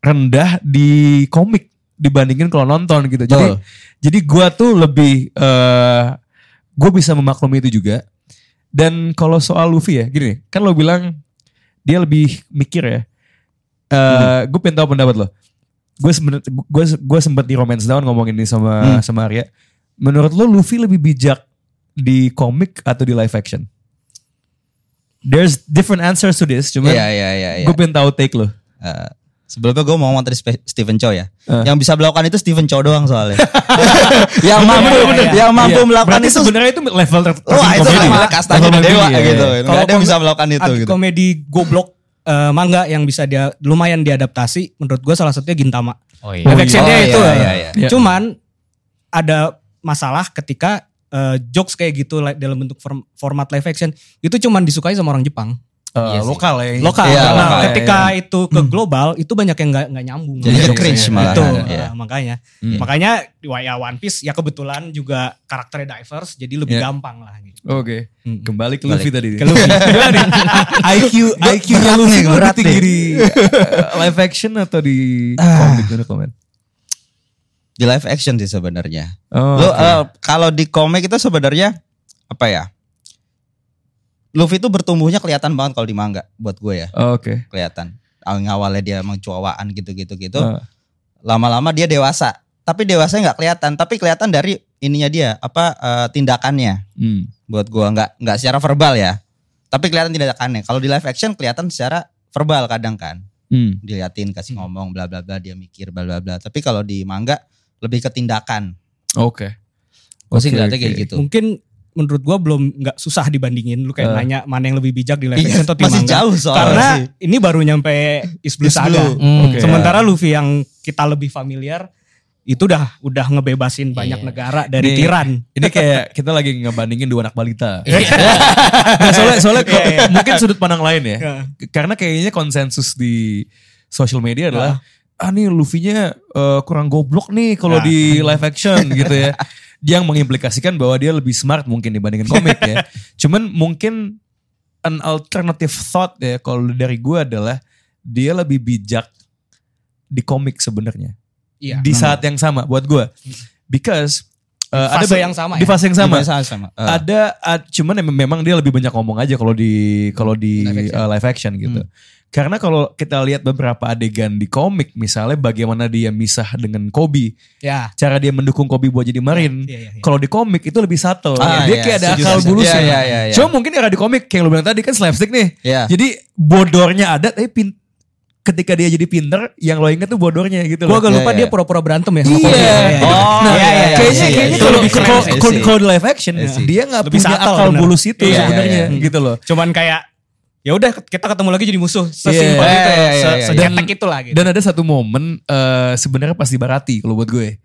rendah di komik dibandingin kalau nonton gitu. Jadi Betul. jadi gua tuh lebih eh gue bisa memaklumi itu juga. Dan kalau soal Luffy ya, gini, kan lo bilang dia lebih mikir ya. Eh gue pengen tahu pendapat lo. Gue sebenernya gue gue sempat di romance down ngomongin ini sama sama Arya. Menurut lo Luffy lebih bijak di komik atau di live action? There's different answers to this, cuman Iya iya iya. iya. gue pengen tahu take lo. Eh, sebelumnya gue mau ngomong tadi Stephen Chow ya. Eh. Yang bisa melakukan itu Stephen Chow doang soalnya. yang mampu, bener, bener. yang mampu Iya. melakukan Berarti itu. sebenarnya itu level ter Wah itu komedi. levelnya kastanya Level dewa tinggi, gitu. iya. Gak ada yang bisa melakukan itu gitu. Komedi goblok eh, manga yang bisa dia lumayan diadaptasi menurut gue salah satunya Gintama. Oh iya. Live actionnya Oh, itu. iya, iya, iya. Cuman ada masalah ketika eh, jokes kayak gitu like, dalam bentuk form- format live action itu cuman disukai sama orang Jepang. Eh, Iya lokal ya. Lokal. Iya, Nah, lokal, ketika iya. itu ke global itu banyak yang nggak nggak nyambung. Jadi Jokesnya. cringe malahan, Itu iya. eh, makanya. Hmm. Makanya wah, ya One Piece ya kebetulan juga karakternya diverse jadi lebih Iya. gampang lah gitu. Oke, Hmm. kembali ke. Luffy tadi. Ke Luffy. IQ IQ-nya berat Luffy berat tinggi di uh, live action atau di Ah. komik menurut lo, men? Di live action sih sebenarnya. Oh, Lu oke. eh, kalau di komik itu sebenarnya apa ya? Luffy itu bertumbuhnya kelihatan banget kalau di manga buat gue ya, Oh, Oke. kelihatan. Awalnya dia emang cuawaan gitu-gitu gitu. Ah. Lama-lama dia dewasa. Tapi dewasanya nggak kelihatan, tapi kelihatan dari ininya dia, apa eh, tindakannya. Hmm. buat gua nggak nggak secara verbal ya tapi kelihatan tindakannya kalau di live action kelihatan secara verbal kadang kan Hmm. diliatin kasih ngomong bla bla bla dia mikir bla bla bla tapi kalau di manga lebih ke tindakan Oke. gue sih oke. kayak gitu Mungkin menurut gua belum nggak susah dibandingin lu kayak Eh. nanya mana yang lebih bijak di live Iya, action atau masih manga. jauh soalnya Karena sih. ini baru nyampe Is Blue Saga. Hmm. Oke. Sementara Luffy yang kita lebih familiar itu udah udah ngebebasin banyak Iya. negara dari Nih, tiran. Ini kayak kita lagi ngebandingin dua anak balita. Nah, soalnya soalnya Iya, iya. mungkin sudut pandang lain ya. Iya. Karena kayaknya konsensus di social media adalah ah nih Luffy-nya eh, kurang goblok nih kalau Nah. di live action gitu ya. Dia yang mengimplikasikan bahwa dia lebih smart mungkin dibandingin komik ya. Cuman mungkin an alternative thought ya kalau dari gue adalah dia lebih bijak di komik sebenarnya. Iya. Di saat yang sama buat gue. Because eh, ada fase be- yang sama di ya? fase yang sama. sama sama Eh, Ada ad- cuman em- memang dia lebih banyak ngomong aja kalau di kalau di Live action. uh, live action gitu. Karena kalau kita lihat beberapa adegan di komik misalnya bagaimana dia misah dengan Kobe, Ya. cara dia mendukung Kobe buat jadi Marin. Iya, iya, iya. Kalau di komik itu lebih subtle. Ah, dia iya, kayak ada setuju, akal bulusnya. Iya, iya, iya, iya. Cuma mungkin era di komik kayak lu bilang tadi kan slapstick nih. Iya. Jadi bodornya ada tapi pin- ketika dia jadi pinter yang lo inget tuh bodornya gitu loh. agak Iya, lupa iya. dia pura-pura berantem ya Iya. Kobe. Iya, iya. Oh, Nah, iya, kayaknya iya, kayaknya kalau iya. kalau di live action sih. dia nggak Lebih punya akal bulus itu Iya, sebenarnya gitu loh. Cuman kayak ya udah kita ketemu lagi jadi musuh. Sesimpel Iya, itu, iya, iya, se- iya. sejetek itulah gitu. Dan ada satu momen eh, sebenarnya pas di Barati kalau buat gue.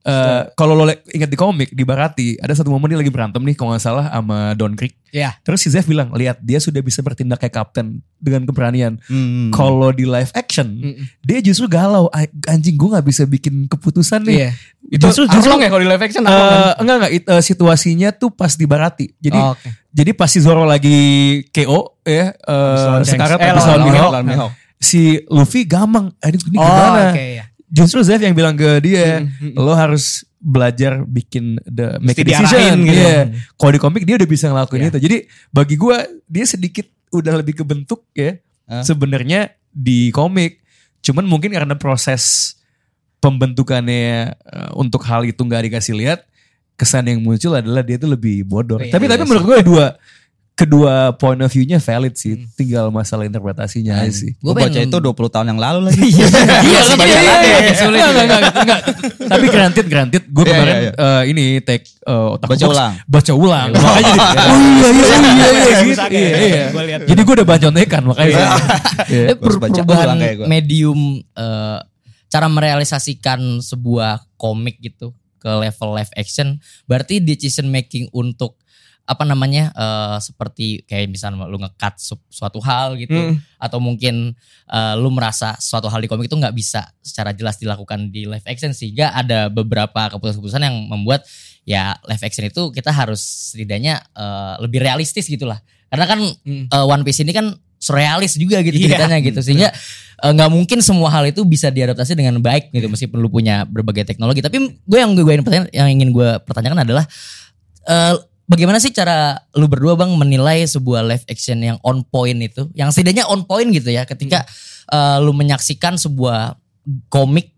Eh, kalau lo ingat di komik di Barati ada satu momen dia lagi berantem nih kalau nggak salah sama Don Creek. Iya. Terus si Zeff bilang, lihat dia sudah bisa bertindak kayak kapten dengan keberanian. Hmm. Kalau di live action, Mm-mm. dia justru galau. "Ah, Anjing gue nggak bisa bikin keputusan nih. Iya. Itu Justru- justru ya kalau di live action apa kan? enggak enggak it- eh, situasinya tuh pas di Barati. Jadi Oh, Oke. jadi pas si Zoro lagi KO ya eh, Shanks. sekarang Eh, lawan Mihawk. Si Luffy gamang. Aduh ini Oh, gimana? oke ya. Justru Zeff yang bilang ke dia, Mm, mm, lo harus belajar bikin the make a Mesti decision. diarahin gitu. Iya. Kalau di komik dia udah bisa ngelakuin Iya. itu. Jadi bagi gua dia sedikit udah lebih kebentuk ya. Hah? Sebenarnya di komik. Cuman mungkin karena proses pembentukannya eh, untuk hal itu nggak dikasih lihat, kesan yang muncul adalah dia tuh lebih bodor. Iya, tapi iya tapi sih. menurut gue dua kedua point of view-nya valid sih. Hmm. Tinggal masalah interpretasinya aja sih. Gue Gua baca pengen- itu 20 tahun yang lalu lagi. Iya, Iya, tapi iya, iya, iya, iya, sulit. Enggak, enggak, enggak, enggak. Tapi granted, granted. Gue Iya, kemarin iya, eh, ini take eh, otak Baca box, ulang. Baca ulang. Makanya jadi, oh iya, iya, iya, iya, gitu. Iya, iya. Jadi gue udah baca kan makanya. Iya. Eh, perubahan ulang kayak gua. medium eh, cara merealisasikan sebuah komik gitu ke level live action berarti decision making untuk apa namanya eh, seperti kayak misalnya lu nge-cut su- suatu hal gitu Mm. atau mungkin eh, lu merasa suatu hal di komik itu nggak bisa secara jelas dilakukan di live action sehingga ada beberapa keputusan-keputusan yang membuat ya live action itu kita harus setidaknya eh, lebih realistis gitulah karena kan Mm. eh, One Piece ini kan surrealis juga gitu Iya. ceritanya gitu sehingga eh, nggak mungkin semua hal itu bisa diadaptasi dengan baik gitu meskipun lu punya berbagai teknologi tapi gue yang gue ingin pertanyaan yang ingin gue pertanyakan adalah bagaimana sih cara lu berdua bang menilai sebuah live action yang on point itu yang setidaknya on point gitu ya ketika eh, lu menyaksikan sebuah komik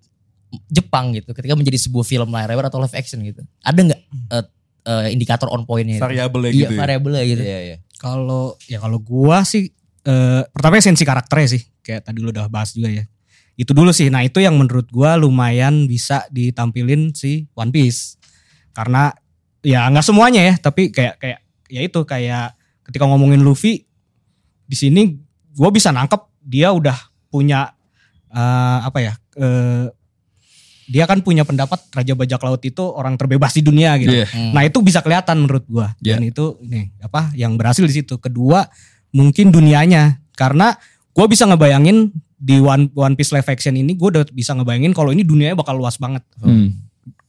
Jepang gitu ketika menjadi sebuah film layar lebar atau live action gitu ada nggak eh, eh, indikator on pointnya itu? Variabelnya iya gitu ya. variabelnya gitu Iya, iya. Kalau ya kalau gua sih eh pertama esensi karakternya sih kayak tadi lu udah bahas juga ya. Itu dulu sih. Nah, itu yang menurut gua lumayan bisa ditampilin si One Piece. Karena ya nggak semuanya ya, tapi kayak kayak ya itu kayak ketika ngomongin Luffy di sini gua bisa nangkep dia udah punya eh, apa ya? eh, dia kan punya pendapat Raja Bajak Laut itu orang terbebas di dunia gitu. Iya. Hmm. Nah itu bisa kelihatan menurut gua. Iya. Dan itu nih apa yang berhasil di situ. Kedua mungkin dunianya karena gua bisa ngebayangin di One, One Piece live action ini gue udah bisa ngebayangin kalau ini dunianya bakal luas banget. Hmm.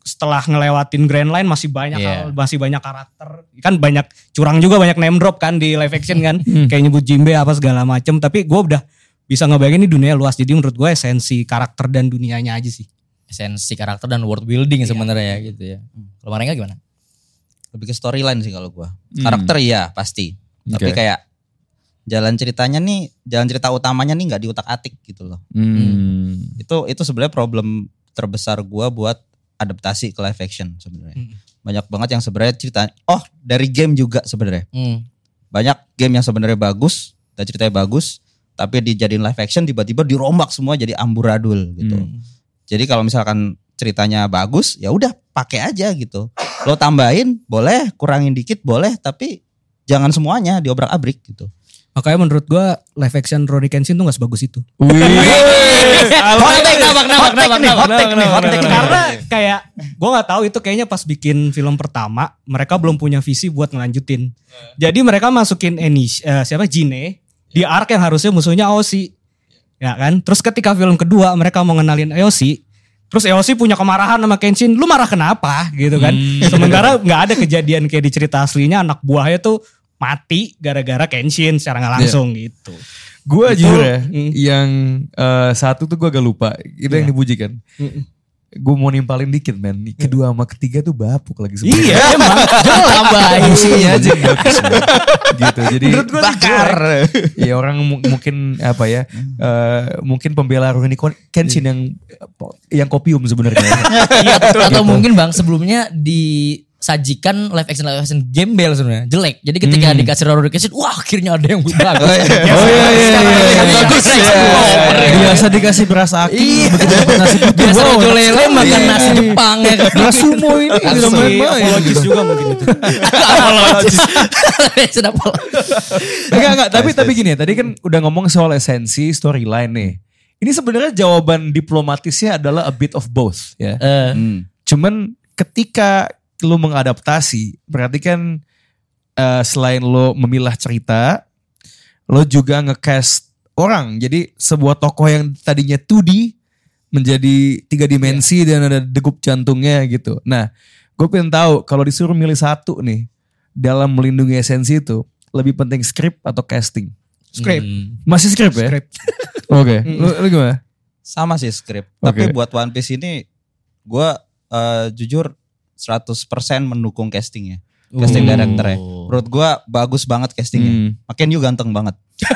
Setelah ngelewatin Grand Line masih banyak Iya. hal, masih banyak karakter. Kan banyak curang juga banyak name drop kan di live action kan. Hmm. Kayak nyebut Jimbe apa segala macem. Tapi gua udah bisa ngebayangin ini dunia luas. Jadi menurut gue esensi karakter dan dunianya aja sih. esensi karakter dan world building sebenarnya ya gitu ya. Kalau Marenga gimana? Lebih ke storyline sih kalau gua. Hmm. Karakter iya pasti. Tapi Oke. kayak jalan ceritanya nih, jalan cerita utamanya nih nggak diutak-atik gitu loh. Hmm. Itu itu sebenarnya problem terbesar gua buat adaptasi ke live action sebenarnya. Hmm. Banyak banget yang sebenarnya cerita oh dari game juga sebenarnya. Hmm. Banyak game yang sebenarnya bagus dan ceritanya bagus, tapi dijadiin live action tiba-tiba dirombak semua jadi amburadul gitu. Hmm. Jadi kalau misalkan ceritanya bagus, ya udah pakai aja gitu. Lo tambahin boleh, kurangin dikit boleh, tapi jangan semuanya diobrak-abrik gitu. Makanya menurut gua live action Rory Kenshin tuh gak sebagus itu. Hot take, nabak, nabak, nabak, nabak, hot take nih, hot take nih. Karena kayak gue nggak tahu itu kayaknya pas bikin film pertama mereka belum punya visi buat ngelanjutin. Jadi mereka masukin Enish eh, siapa Jine di arc yang harusnya musuhnya Aoshi. Ya kan? Terus ketika film kedua mereka mau ngenalin Aoshi, terus Aoshi punya kemarahan sama Kenshin, lu marah kenapa gitu kan? Sementara nggak ada kejadian kayak di cerita aslinya anak buahnya tuh mati gara-gara Kenshin secara nggak langsung gitu. Gue jujur ya, mm. yang eh, satu tuh gue agak lupa. Itu yang Iya. dipuji kan. Mm-mm. Gue mau nimpalin dikit men. Kedua sama ketiga tuh bapuk lagi sebenarnya. Iya emang. Tambahin. Fungsinya aja yang bagus gitu. Jadi Bakar. ya orang mu- mungkin apa ya eh, mungkin pembela Rurouni Kenshin yang yang kopium sebenarnya Iya, atau mungkin bang sebelumnya di sajikan live action live action gembel sebenarnya jelek. Jadi ketika dikasih horror education, wah akhirnya ada yang bagus. Oh, iya. Oh iya iya iya. Bagus, Iya, action iya, horror. iya. Biasa dikasih beras aki, Iya. begitu dapat nasi putih. Biasa wow, Lele makan Iya. nasi Jepang ya kan. Nasi sumo ini tidak main-main. apologis juga mungkin itu. Apologis. Sudah apologis. Enggak enggak, tapi tapi gini ya, tadi kan udah ngomong soal esensi storyline nih. Ini sebenarnya jawaban diplomatisnya adalah a bit of both ya. Eh, Hmm. Cuman ketika lu mengadaptasi, berarti kan eh, selain lo memilah cerita, lo juga ngecast orang. Jadi sebuah tokoh yang tadinya 2D menjadi tiga dimensi dan ada degup jantungnya gitu. Nah, gue pengen tahu kalau disuruh milih satu nih dalam melindungi esensi itu, lebih penting skrip atau casting? Script. hmm. Masih skrip ya? Script. Oke. Lu, lu gimana? Sama sih skrip. Oke. Tapi buat One Piece ini gue jujur 100% mendukung castingnya. Casting Oh. directornya. Menurut gue bagus banget castingnya. Hmm. Makin you ganteng banget.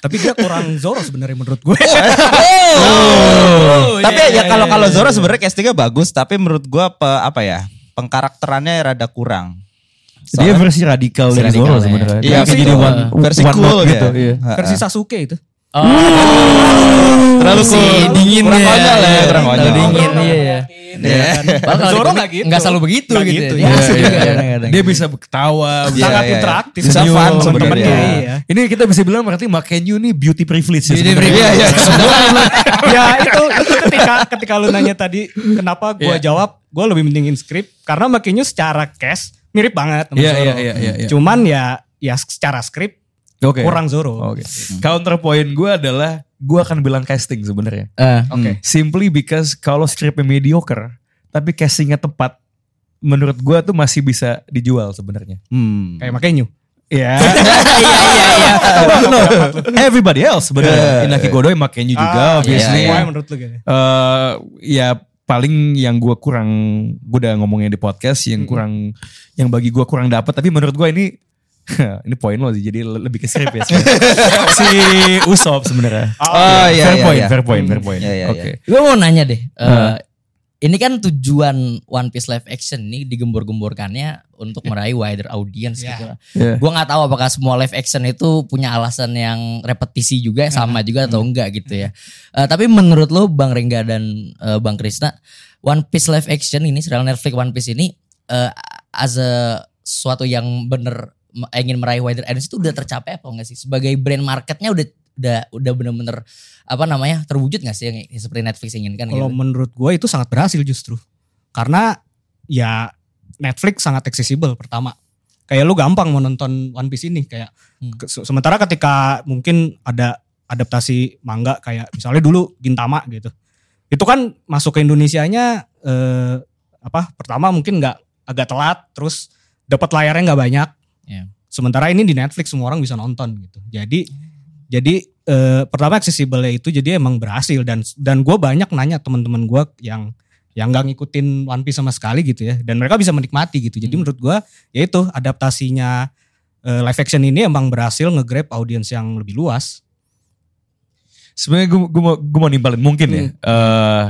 Tapi dia kurang Zoro sebenarnya menurut gue. Oh, tapi iya, ya kalau iya, kalau iya. Zoro sebenarnya castingnya bagus, tapi menurut gue apa apa ya pengkarakterannya rada kurang. Dia Soalnya- versi radikal dari Zoro ya. sebenarnya. Iya, Dia versi- jadi one, versi one cool dia. gitu. Iya. Versi Sasuke itu. Oh. Terlalu si cool. dingin Kurang ya. konyol ya, Iya, kurang terlalu konyol. dingin iya ya. Iya. Padahal kalau Zoro nggak gitu. Nggak selalu begitu Nggak gitu. gitu, ya. iya, iya, iya. kadang-kadang. Dia bisa ketawa, Iya, bisa Sangat iya. interaktif. Bisa sama fun temen-temennya, sebenarnya. Iya. Ini kita bisa bilang berarti Makenyu nih beauty privilege ya Beauty sebenarnya. Iya, iya. ya itu itu ketika ketika lu nanya tadi kenapa gue Iya. jawab gue lebih mentingin skrip karena makanya secara cast mirip banget sama Iya, Zoro. iya, iya, iya, iya. Cuman ya ya secara skrip Oke. kurang Zoro. Oke. Counterpoint gue adalah gue akan bilang casting sebenarnya. Eh, Oke. Simply because kalau skripnya mediocre, tapi castingnya tepat, menurut gue tuh masih bisa dijual sebenarnya. Hmm. Kayak makanya Ya. Iya iya iya. Everybody else sebenarnya. Inaki Godoy Makenyu juga, Ah, obviously. iya, iya. menurut lu kayaknya. eh ya paling yang gue kurang gue udah ngomongnya di podcast yang kurang yang bagi gue kurang dapat tapi menurut gue ini ini poin lo sih jadi le- lebih ke strip ya si Usop sebenarnya Oh iya fair iya. point iya. fair point fair point Iya, iya, oke Gue mau nanya deh. eh, Nah. ini kan tujuan One Piece live action ini digembor-gemborkannya untuk meraih wider audience Ya. gitu. Iya. Gue nggak tahu apakah semua live action itu punya alasan yang repetisi juga sama juga atau enggak gitu ya. Eh, tapi menurut lo Bang Rengga dan eh, Bang Krisna, One Piece live action ini serial Netflix One Piece ini eh, as a suatu yang bener ingin meraih wider audience itu udah tercapai apa enggak sih? Sebagai brand marketnya udah udah udah bener-bener apa namanya terwujud gak sih yang, seperti Netflix inginkan Kalau gitu? menurut gue itu sangat berhasil justru. Karena ya Netflix sangat accessible pertama. Kayak lu gampang mau nonton One Piece ini kayak Hmm. sementara ketika mungkin ada adaptasi manga kayak misalnya dulu Gintama gitu. Itu kan masuk ke Indonesianya eh, apa? Pertama mungkin nggak agak telat terus dapat layarnya nggak banyak. Iya. Sementara ini di Netflix semua orang bisa nonton gitu. Jadi jadi eh, pertama accessible itu jadi emang berhasil dan dan gue banyak nanya teman-teman gue yang yang nggak ngikutin One Piece sama sekali gitu ya dan mereka bisa menikmati gitu. Jadi Hmm. menurut gue ya itu adaptasinya eh, live action ini emang berhasil nge-grab audiens yang lebih luas. sebenarnya gue gue mau gue mau nimpalin mungkin ya Eh,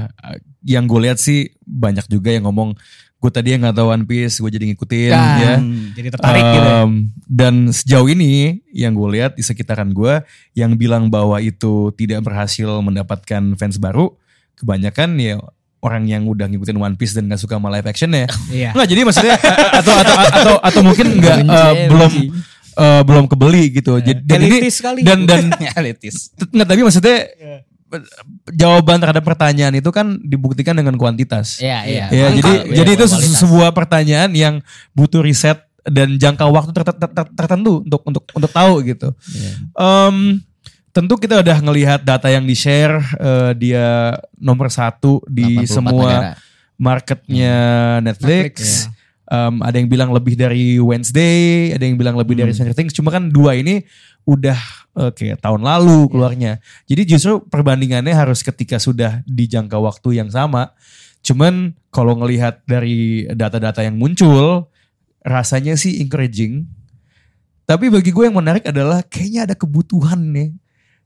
yang gue lihat sih banyak juga yang ngomong gue tadi yang nggak tahu One Piece gue jadi ngikutin Kan, ya Jadi tertarik gitu. ya. Um, Dan sejauh ini yang gue lihat di sekitaran gue yang bilang bahwa itu tidak berhasil mendapatkan fans baru, kebanyakan ya orang yang udah ngikutin One Piece dan gak suka sama live action ya. Iya. Nggak jadi maksudnya atau atau atau atau mungkin nggak Benci, uh, benci. belum uh, belum kebeli gitu. Jadi dan ini dan dan Elitis. nggak tapi maksudnya jawaban terhadap pertanyaan itu kan dibuktikan dengan kuantitas. Iya iya. Ya, Angka, jadi iya, jadi itu kualitas. sebuah pertanyaan yang butuh riset dan jangka waktu ter- ter- ter- tertentu untuk untuk untuk tahu gitu. Iya. Em, tentu kita udah ngelihat data yang di share dia nomor satu di 84 semua negara. marketnya Netflix. Netflix, ya. Em, ada yang bilang lebih dari Wednesday, ada yang bilang lebih dari Stranger Things. Cuma kan dua ini udah eh, kayak tahun lalu keluarnya. Jadi justru perbandingannya harus ketika sudah di jangka waktu yang sama. Cuman kalau ngelihat dari data-data yang muncul, rasanya sih encouraging. Tapi bagi gue yang menarik adalah kayaknya ada kebutuhan nih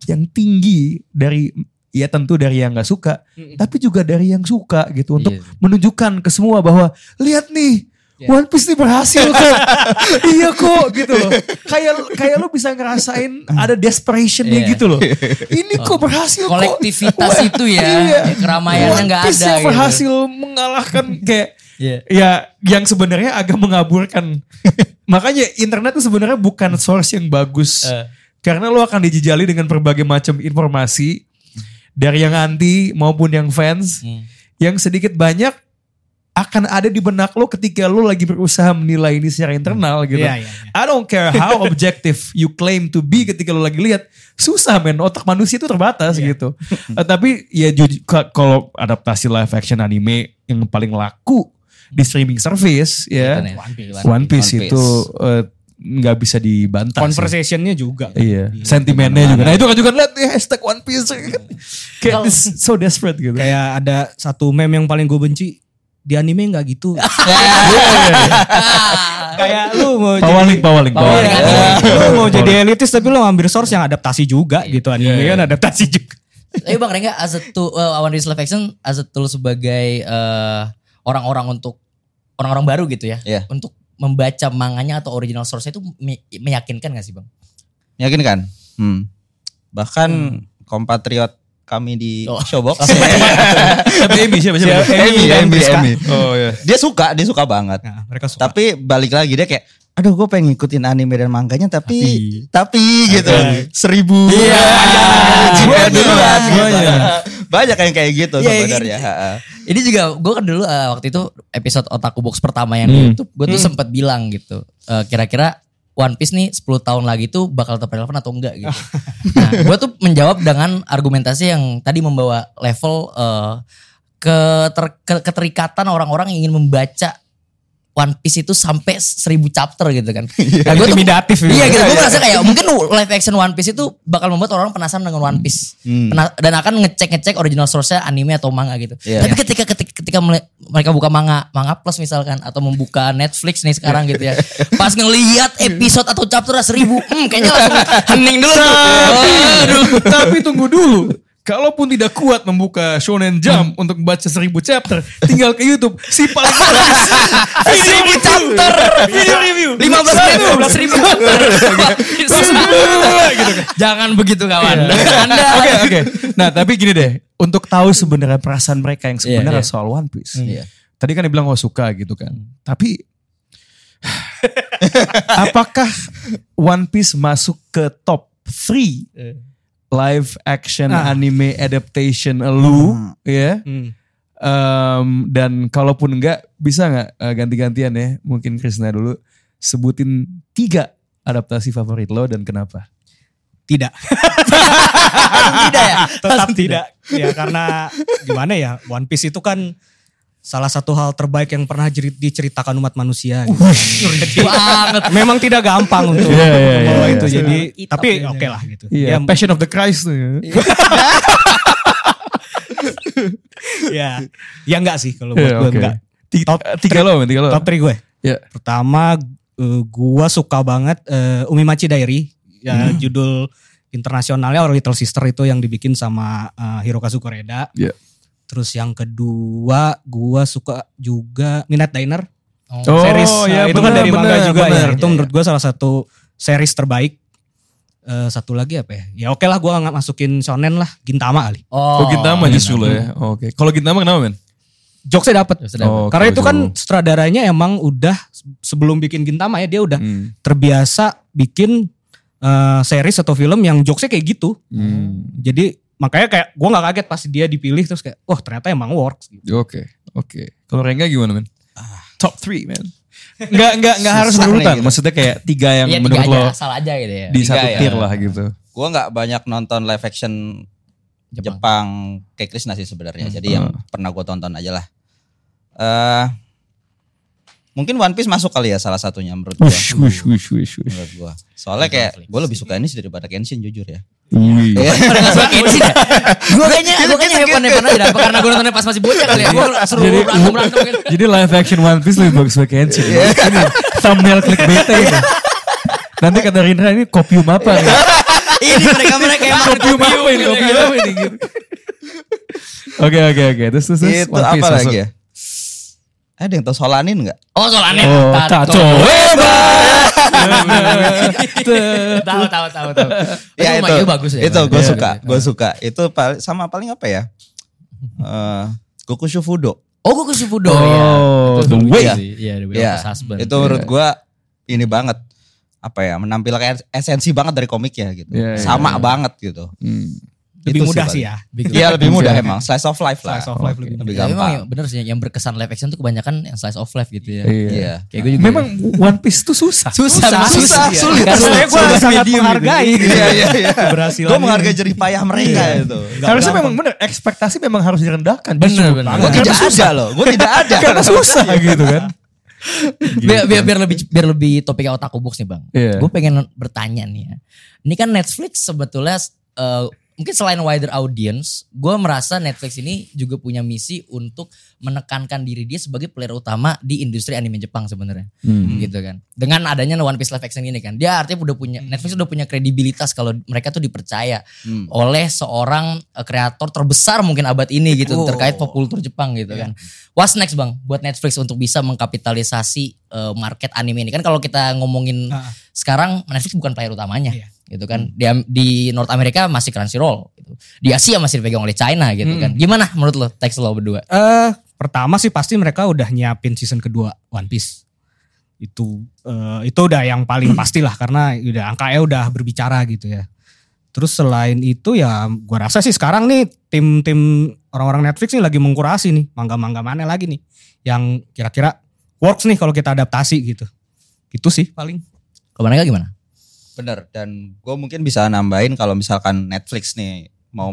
yang tinggi dari ya tentu dari yang nggak suka, tapi juga dari yang suka gitu untuk Iya. menunjukkan ke semua bahwa lihat nih Iya. One Piece ini berhasil kok. iya kok gitu loh. Kayak kayak lu bisa ngerasain ada desperationnya Iya. gitu loh. Ini kok berhasil kok. Kolektivitas itu ya, Iya. keramaiannya One nggak Piece ada yang gitu. berhasil mengalahkan kayak Iya. ya yang sebenarnya agak mengaburkan. Makanya internet itu sebenarnya bukan source yang bagus. Eh. Karena lo akan dijejali dengan berbagai macam informasi dari yang anti maupun yang fans Hmm. yang sedikit banyak akan ada di benak lo ketika lo lagi berusaha menilai ini secara internal gitu. Iya, iya, iya. I don't care how objective you claim to be ketika lo lagi lihat. Susah men, otak manusia itu terbatas Iya. gitu. Eh, tapi ya kalau adaptasi live action anime yang paling laku di streaming service ya Kan ya, One Piece. One Piece, One Piece. itu eh, nggak bisa dibantah. Conversationnya juga. Iya, Di- sentimennya juga. Nah itu kan juga lihat nih hashtag One Piece. Kayak so desperate gitu. Kayak ada satu meme yang paling gue benci di anime nggak gitu. Kayak lu mau Pawaling, jadi pawaling, Pawaling pawaling. anime. lu mau jadi elitis tapi lu ngambil source yang adaptasi juga gitu anime Iya, kan adaptasi juga. Tapi Bang Rengga as a tool, uh, One Piece Live Action as a tool sebagai eh, orang-orang untuk orang-orang baru gitu ya. Iya. Untuk membaca manganya atau original source itu me- meyakinkan gak sih Bang? Yakin kan? Hmm. Bahkan kompatriot kami di Oh. Showbox. Amy? Siapa? Siapa? Amy, Priska. Amy. Oh ya. Dia suka, dia suka banget. Nah, mereka suka. Tapi balik lagi dia kayak, aduh gue pengen ngikutin anime dan manganya tapi tapi, gitu seribu Iya. Banyak, duluan, gitu. banyak. banyak yang kayak gitu Iya, sebenarnya. Ha-ha. Ini juga gue kan dulu eh, waktu itu episode Otaku Box pertama yang di Hmm. YouTube, gue tuh sempat bilang gitu. eh, kira-kira One Piece nih 10 tahun lagi tuh bakal tetap relevan atau enggak gitu. nah, gue tuh menjawab dengan argumentasi yang tadi membawa level eh, keter- ke- keterikatan orang-orang yang ingin membaca One Piece itu sampai seribu chapter gitu kan. Nah, gua tuh- Intimidatif gitu. Iya gitu. Gue merasa kayak mungkin live action One Piece itu bakal membuat orang penasaran dengan One Piece. Hmm. Pena- dan akan ngecek-ngecek original source-nya anime atau manga gitu. Iya. Tapi ketika ketika, ketika mele- mereka buka manga, manga plus misalkan atau membuka Netflix nih sekarang gitu ya. Pas ngelihat episode atau chapter seribu, hmm, kayaknya langsung hening dulu tuh. Aduh. Tapi tunggu dulu. Kalaupun tidak kuat membuka Shonen Jump untuk membaca seribu chapter, tinggal ke YouTube. Si paling Seribu chapter. video review. 15 menit 15 ribu chapter. gitu kan. Jangan begitu kawan. Iya. Anda. Oke oke. Nah tapi gini deh, untuk tahu sebenarnya perasaan mereka yang sebenarnya Iya, iya. soal One Piece. Iya. Tadi kan dibilang oh suka gitu kan. Tapi apakah One Piece masuk ke top 3 live action Ah. anime adaptation lu ya? Hmm. Em, dan kalaupun enggak bisa nggak eh, ganti-gantian ya? Mungkin Krisna dulu sebutin tiga adaptasi favorit lo dan kenapa? Tidak. Tidak ya. Tetap tidak. Ya karena gimana ya One Piece itu kan salah satu hal terbaik yang pernah jeri- diceritakan umat manusia. Gitu. Banget. memang tidak gampang untuk Iya, iya, membawa iya, itu. iya. Jadi Kitab tapi oke lah gitu. Iya, Ya, Passion of the Christ tuh. ya. ya, ya enggak sih kalau buat Iya, gue oke. enggak. Tiga, Top tiga lo, tiga lo. Top 3 gue. Ya. Pertama eh, gua suka banget eh, Umimachi Diary. Ya Hmm. judul internasionalnya Our Little Sister itu yang dibikin sama eh, Hirokazu Koreda. Iya. Terus yang kedua gua suka juga Midnight Diner. Oh, series ya, eh, itu benar, kan dari manga benar, juga benar. ya. Itu menurut gua salah satu series terbaik. Eh, satu lagi apa ya? Ya oke lah gua nggak masukin shonen lah, Gintama kali. Oh, Gintama justru lo ya. Oh, Oke. Kalau Gintama kenapa men? Jokesnya dapet. Jokesnya dapet. Oh, Karena itu kan betul. sutradaranya emang udah sebelum bikin Gintama ya dia udah Hmm. terbiasa bikin eh, series atau film yang jokesnya kayak gitu. Hmm. Jadi makanya kayak gue nggak kaget pas dia dipilih terus kayak, oh ternyata emang works. Gitu. Oke, oke. Kalau Rengga gimana men? Ah. Top 3 men. Enggak, enggak, enggak harus berurutan. gitu. Maksudnya kayak tiga yang tiga menurut aja, lo asal aja gitu ya. di Tiga satu ya. tier lah gitu. Gue nggak banyak nonton live action Jepang. Jepang, kayak Krishna sih sebenarnya. Hmm. Jadi yang pernah gue tonton aja lah. Eh mungkin One Piece masuk kali ya salah satunya menurut gue. Wush, wush, wush, wush, wush. Menurut gue. Soalnya kayak gue lebih suka ini sih daripada Kenshin jujur ya. Wih. Pada gak suka Kenshin ya? Gue kayaknya, gue kayaknya hepan-hepan aja. Apa karena gue nontonnya pas masih bocah kali ya? Gue seru Jadi, berantem-berantem gitu. jadi live action One Piece lebih bagus pakai Kenshin. Ini thumbnail clickbait ini. Nanti kata Rindra ini kopium apa nih? Ini mereka-mereka yang kopium apa ini? Kopium apa ini? Gitu. Oke oke oke. Terus terus itu One Piece apa masuk. lagi ya? Ada yang tahu Solanin nggak? Oh soalnya Oh, Taco. Tahu tahu tahu tahu. Ya itu, itu bagus ya. itu gue Iya, suka, iya. gue suka. Itu sama paling apa ya? Eh Goku Shufudo. Oh gue ke Shifudo Oh, ya. The Itu Way. Iya, The Way Iya, the Husband. itu menurut gue ini banget apa ya menampilkan esensi banget dari komiknya gitu. Iya, iya, sama iya. banget gitu. Hmm. Lebih Itu mudah paling. sih ya. Iya lebih mudah Oke. emang slice of life lah. Slice of life Oke. lebih Lebih Ya, gampang. yang bener sih yang berkesan live action tuh kebanyakan yang slice of life gitu ya. Iya. Iya. Kayak gue juga. Memang One Piece tuh susah. susah, Susah, susah, iya. sulit. Karena Sulit, gue sulit. sangat Medium menghargai Iya iya iya. keberhasilan. Gue menghargai jerih payah mereka itu. Harusnya memang bener ekspektasi memang harus direndahkan. Bener, bener. Gue tidak susah. ada loh. Gue tidak ada. Karena susah gitu kan. biar, biar, biar lebih biar lebih topiknya otaku box nih bang. Iya. Gue pengen bertanya nih ya. Ini kan Netflix sebetulnya eh, mungkin selain wider audience, gue merasa Netflix ini juga punya misi untuk menekankan diri dia sebagai player utama di industri anime Jepang sebenarnya, Hmm. gitu kan. Dengan adanya One Piece live action ini kan, dia artinya udah punya Netflix udah punya kredibilitas kalau mereka tuh dipercaya Hmm. oleh seorang eh, kreator terbesar mungkin abad ini gitu Oh. terkait pop kultur Jepang gitu kan. What's next bang buat Netflix untuk bisa mengkapitalisasi eh, market anime ini kan kalau kita ngomongin Ah. sekarang Netflix bukan player utamanya Iya. Gitu kan. Di, di North America masih Crunchyroll gitu. Di Asia masih dipegang oleh China gitu Hmm. kan. Gimana menurut lo teks lo berdua? Eh, pertama sih pasti mereka udah nyiapin season kedua One Piece. Itu eh, itu udah yang paling pasti lah karena udah angkanya udah berbicara gitu ya. Terus selain itu ya gua rasa sih sekarang nih tim-tim orang-orang Netflix nih lagi mengkurasi nih mangga-mangga mana lagi nih yang kira-kira works nih kalau kita adaptasi gitu. Itu sih paling. Mereka gimana? Bener. Dan gue mungkin bisa nambahin kalau misalkan Netflix nih mau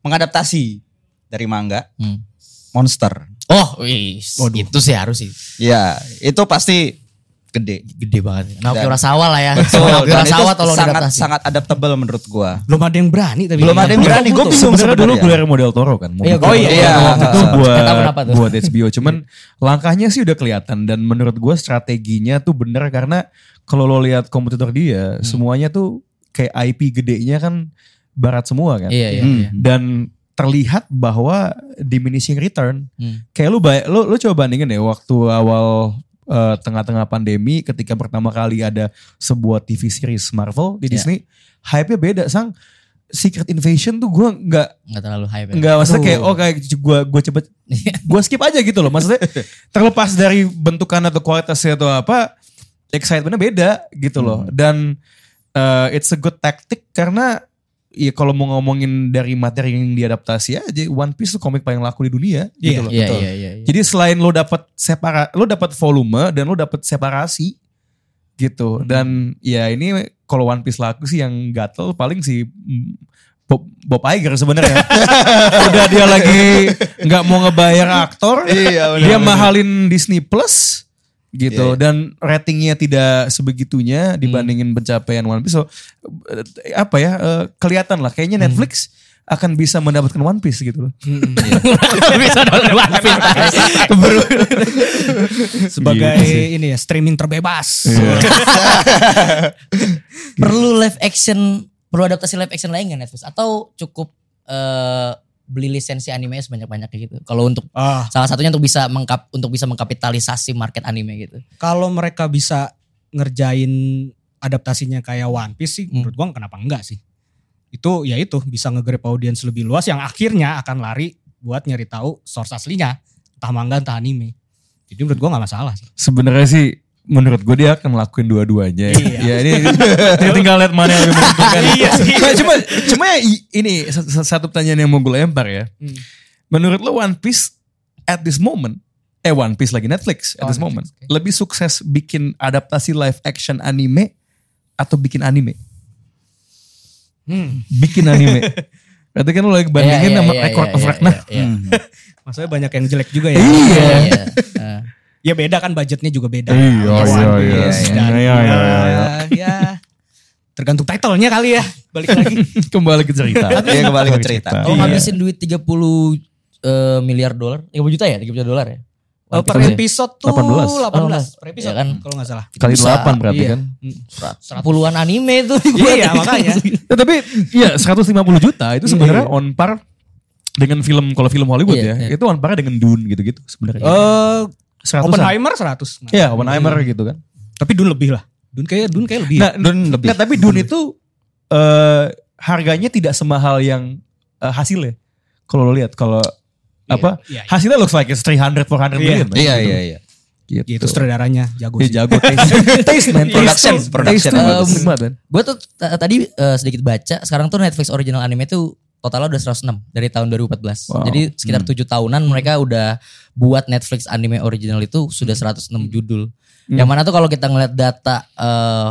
mengadaptasi dari manga Hmm. Monster. Oh, wis, Waduh. itu sih harus sih. Ya itu pasti gede. Gede banget. Naoki Urasawa lah ya. Betul. Naoki Dan itu Urasawa tolong sangat diadaptasi. sangat adaptable menurut gua. Belum ada yang berani tapi. Belum ada yang berani. Gue bingung Sebenarnya dulu. Guillermo del Toro kan. Iya, oh iya, iya. itu buat buat HBO. Cuman langkahnya sih udah kelihatan dan menurut gue strateginya tuh bener karena kalau lo lihat kompetitor dia semuanya tuh kayak IP gedenya kan barat semua kan. Iya, iya, Hmm. iya. Dan terlihat bahwa diminishing return. Hmm. Kayak lu bay- lu, lu coba bandingin ya waktu awal eh, tengah-tengah pandemi ketika pertama kali ada sebuah TV series Marvel di Iya. Disney, hype-nya beda sang. Secret Invasion tuh gue nggak Nggak terlalu hype. ya. nggak maksudnya kayak oh kayak gue gue cepet gue skip aja gitu loh maksudnya terlepas dari bentukan atau kualitasnya atau apa excitementnya beda gitu loh dan uh, it's a good tactic karena ya kalau mau ngomongin dari materi yang diadaptasi aja One Piece tuh komik paling laku di dunia gitu Iya, loh. Iya, Betul. iya, iya. iya. Jadi selain lo dapat separa lo dapat volume dan lo dapat separasi gitu dan ya ini kalau One Piece laku sih yang gatel paling si Bob, Bob Iger sebenarnya udah dia lagi nggak mau ngebayar aktor Iya, benar, dia benar. mahalin Disney Plus gitu Iya, iya. dan ratingnya tidak sebegitunya dibandingin pencapaian One Piece so eh, apa ya eh, kelihatan lah kayaknya Netflix akan bisa mendapatkan One Piece gitu loh Bisa dapat One Piece. Keburu. sebagai Gitu ini ya streaming terbebas. perlu live action, perlu adaptasi live action lain nggak Netflix? Atau cukup eh, beli lisensi anime sebanyak-banyaknya gitu? Kalau untuk Ah, salah satunya untuk bisa mengkap untuk bisa mengkapitalisasi market anime gitu. kalau mereka bisa ngerjain adaptasinya kayak One Piece sih Hmm. menurut gua kenapa enggak sih itu ya itu bisa nge-grab audience lebih luas yang akhirnya akan lari buat nyari tahu source aslinya entah manga entah anime jadi menurut gua nggak masalah sih sebenarnya sih menurut gue dia akan ngelakuin dua-duanya. Iya. Ya ini dia tinggal lihat mana yang lebih menguntungkan. Iya sih. Nah, cuma cuma i- ini sa- sa- satu pertanyaan yang mau gue lempar ya. Hmm. Menurut lo One Piece at this moment eh One Piece lagi Netflix at Oh, this moment Netflix, oke. lebih sukses bikin adaptasi live action anime atau bikin anime? Hmm. Bikin anime. Berarti kan lo lagi bandingin Iya, iya, sama iya, Record iya, of iya, Ragnar. iya, iya. maksudnya banyak yang jelek juga ya Iya. Iya. Eh. ya beda kan budgetnya juga beda Iya, Ya, iya, One iya, iya, dan iya, iya, iya. ya tergantung titlenya kali ya balik lagi Kembali ke cerita. Iya, kembali ke cerita. Kalau Iya. ngabisin duit 30 eh, miliar dolar, 30 juta ya, 30 juta dolar ya. Oh, per Piece ya? episode tuh 18. 18, per episode Iya kan? kalau nggak salah Kali Bisa. delapan berarti Iya. kan. Hmm. Puluhan anime itu. Iya, makanya. Ya, tapi ya 150 juta itu sebenarnya Iya. on par dengan film kalau film Hollywood Iya, ya, iya. itu on par dengan Dune gitu-gitu sebenarnya. Eh, Seratusan. Oppenheimer 100. Nah, Iya, Oppenheimer gitu kan. Tapi Dune lebih lah. Dune kayak Dune kayak lebih. Nah, ya. Dun lebih. Nggak, tapi Dune itu eh harganya tidak semahal yang eh, hasilnya. Kalau lo lihat kalau apa Iya, iya. hasilnya looks like it's 300 400 Iya. million. Iya iya iya. Gitu. Gitu sutradaranya jago Dia sih. jago taste. taste man. Production, Taste tuh- production taste banget, man. Gue tuh tadi eh, sedikit baca, sekarang tuh Netflix original anime tuh totalnya udah 106 dari tahun 2014. Wow. Jadi sekitar tujuh tahunan mereka udah buat Netflix anime original itu sudah 106 judul. Yang mana tuh kalau kita ngeliat data eh,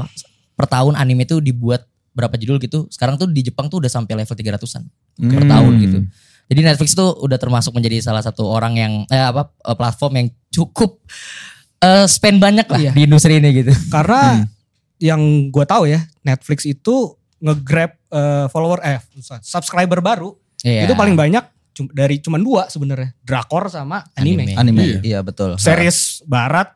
per tahun anime itu dibuat berapa judul gitu. Sekarang tuh di Jepang tuh udah sampai level 300-an per Hmm. tahun gitu. Jadi Netflix tuh udah termasuk menjadi salah satu orang yang eh, apa eh, platform yang cukup eh, spend banyak lah Iya. di industri ini gitu. Karena yang gue tahu ya Netflix itu nge-grab eh, follower eh subscriber baru Iya. itu paling banyak cum- dari cuman dua sebenarnya drakor sama anime. Anime. Anime. Iya betul. Series barat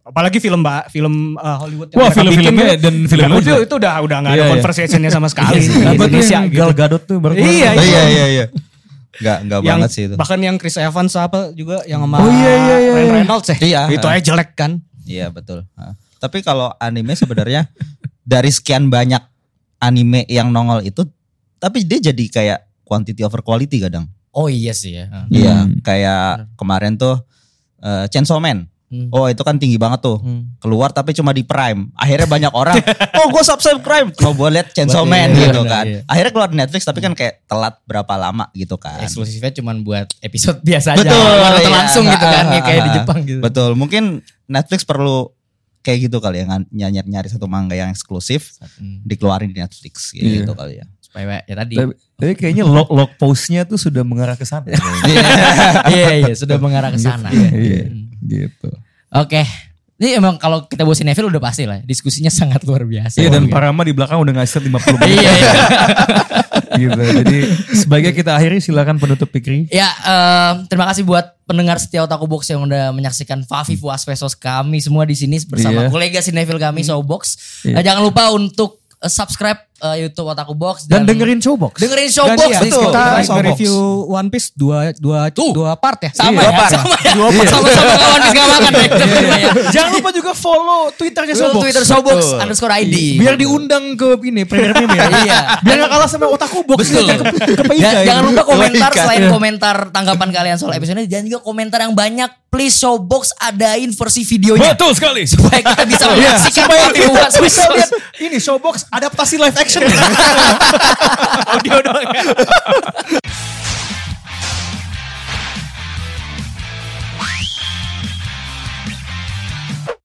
apalagi film ba- film eh, Hollywood yang Wah, mereka film-filmnya bikin dan film itu, itu itu udah udah nggak ada Iya, iya. conversationnya sama sekali Iya sih. di Apa tuh Indonesia yang gitu. Gal Gadot tuh baru Iya, iya. iya iya iya. Enggak enggak yang banget sih itu. bahkan yang Chris Evans apa juga yang sama Oh, iya, iya, iya. Ryan Reynolds ya Iya. itu aja jelek kan Iya betul. Tapi kalau anime sebenarnya dari sekian banyak anime yang nongol itu, tapi dia jadi kayak quantity over quality kadang. Oh iya sih ya. Iya, Hmm. kayak kemarin tuh eh, Chainsaw Man. Hmm. Oh itu kan tinggi banget tuh. Hmm. Keluar tapi cuma di Prime. Akhirnya banyak orang, oh gue subscribe Prime. Kalau gue lihat Chainsaw Buat- Man iya, gitu benar, kan. iya. Akhirnya keluar di Netflix tapi kan kayak telat berapa lama gitu kan. Eksklusifnya cuma buat episode biasa aja. Betul, Nonton iya. langsung gitu kan Ah, kayak di ah, Jepang gitu. Betul, mungkin Netflix perlu kayak gitu kali ya, nyari, nyari satu manga yang eksklusif Hmm. dikeluarin di Netflix gitu, Iya. kali ya. Supaya ya tadi. Tapi, tapi kayaknya log log postnya tuh sudah mengarah ke sana. iya iya sudah mengarah ke sana. Iya, Hmm. gitu. Oke. Ini emang kalau kita bahas Neville udah pasti lah. Diskusinya sangat luar biasa. Iya dan Parama di belakang udah ngasih 50 menit. Iya, iya. gitu. Jadi sebagai kita akhiri silakan penutup Pikri. Ya, eh, terima kasih buat pendengar setia Otaku Box yang udah menyaksikan Favi Fuas Pesos kami semua di sini bersama Iya. kolega Sineville kami Showbox. Iya. Eh, jangan lupa untuk eh, subscribe eh, YouTube Otaku Box Dan dengerin Showbox. dengerin Dan Showbox iya, di kita nge-review One Piece dua dua Tuh. dua part ya Sama Iya, ya, Pak. sama ya. Sama-sama kawan bis gak makan deh. Iya, Jangan lupa juga follow Twitternya Showbox. Twitter Showbox Betul. underscore ID. Biar diundang ke ini premier ini ya. Iya. Biar gak kalah sama Otaku Box. Betul. Ke, ke ya. jangan lupa komentar selain komentar tanggapan kalian soal episode ini dan juga komentar yang banyak. Please Showbox adain versi videonya Betul sekali. supaya kita bisa Iya, menyaksikan supaya kita bisa lihat ini Showbox adaptasi live action. audio doang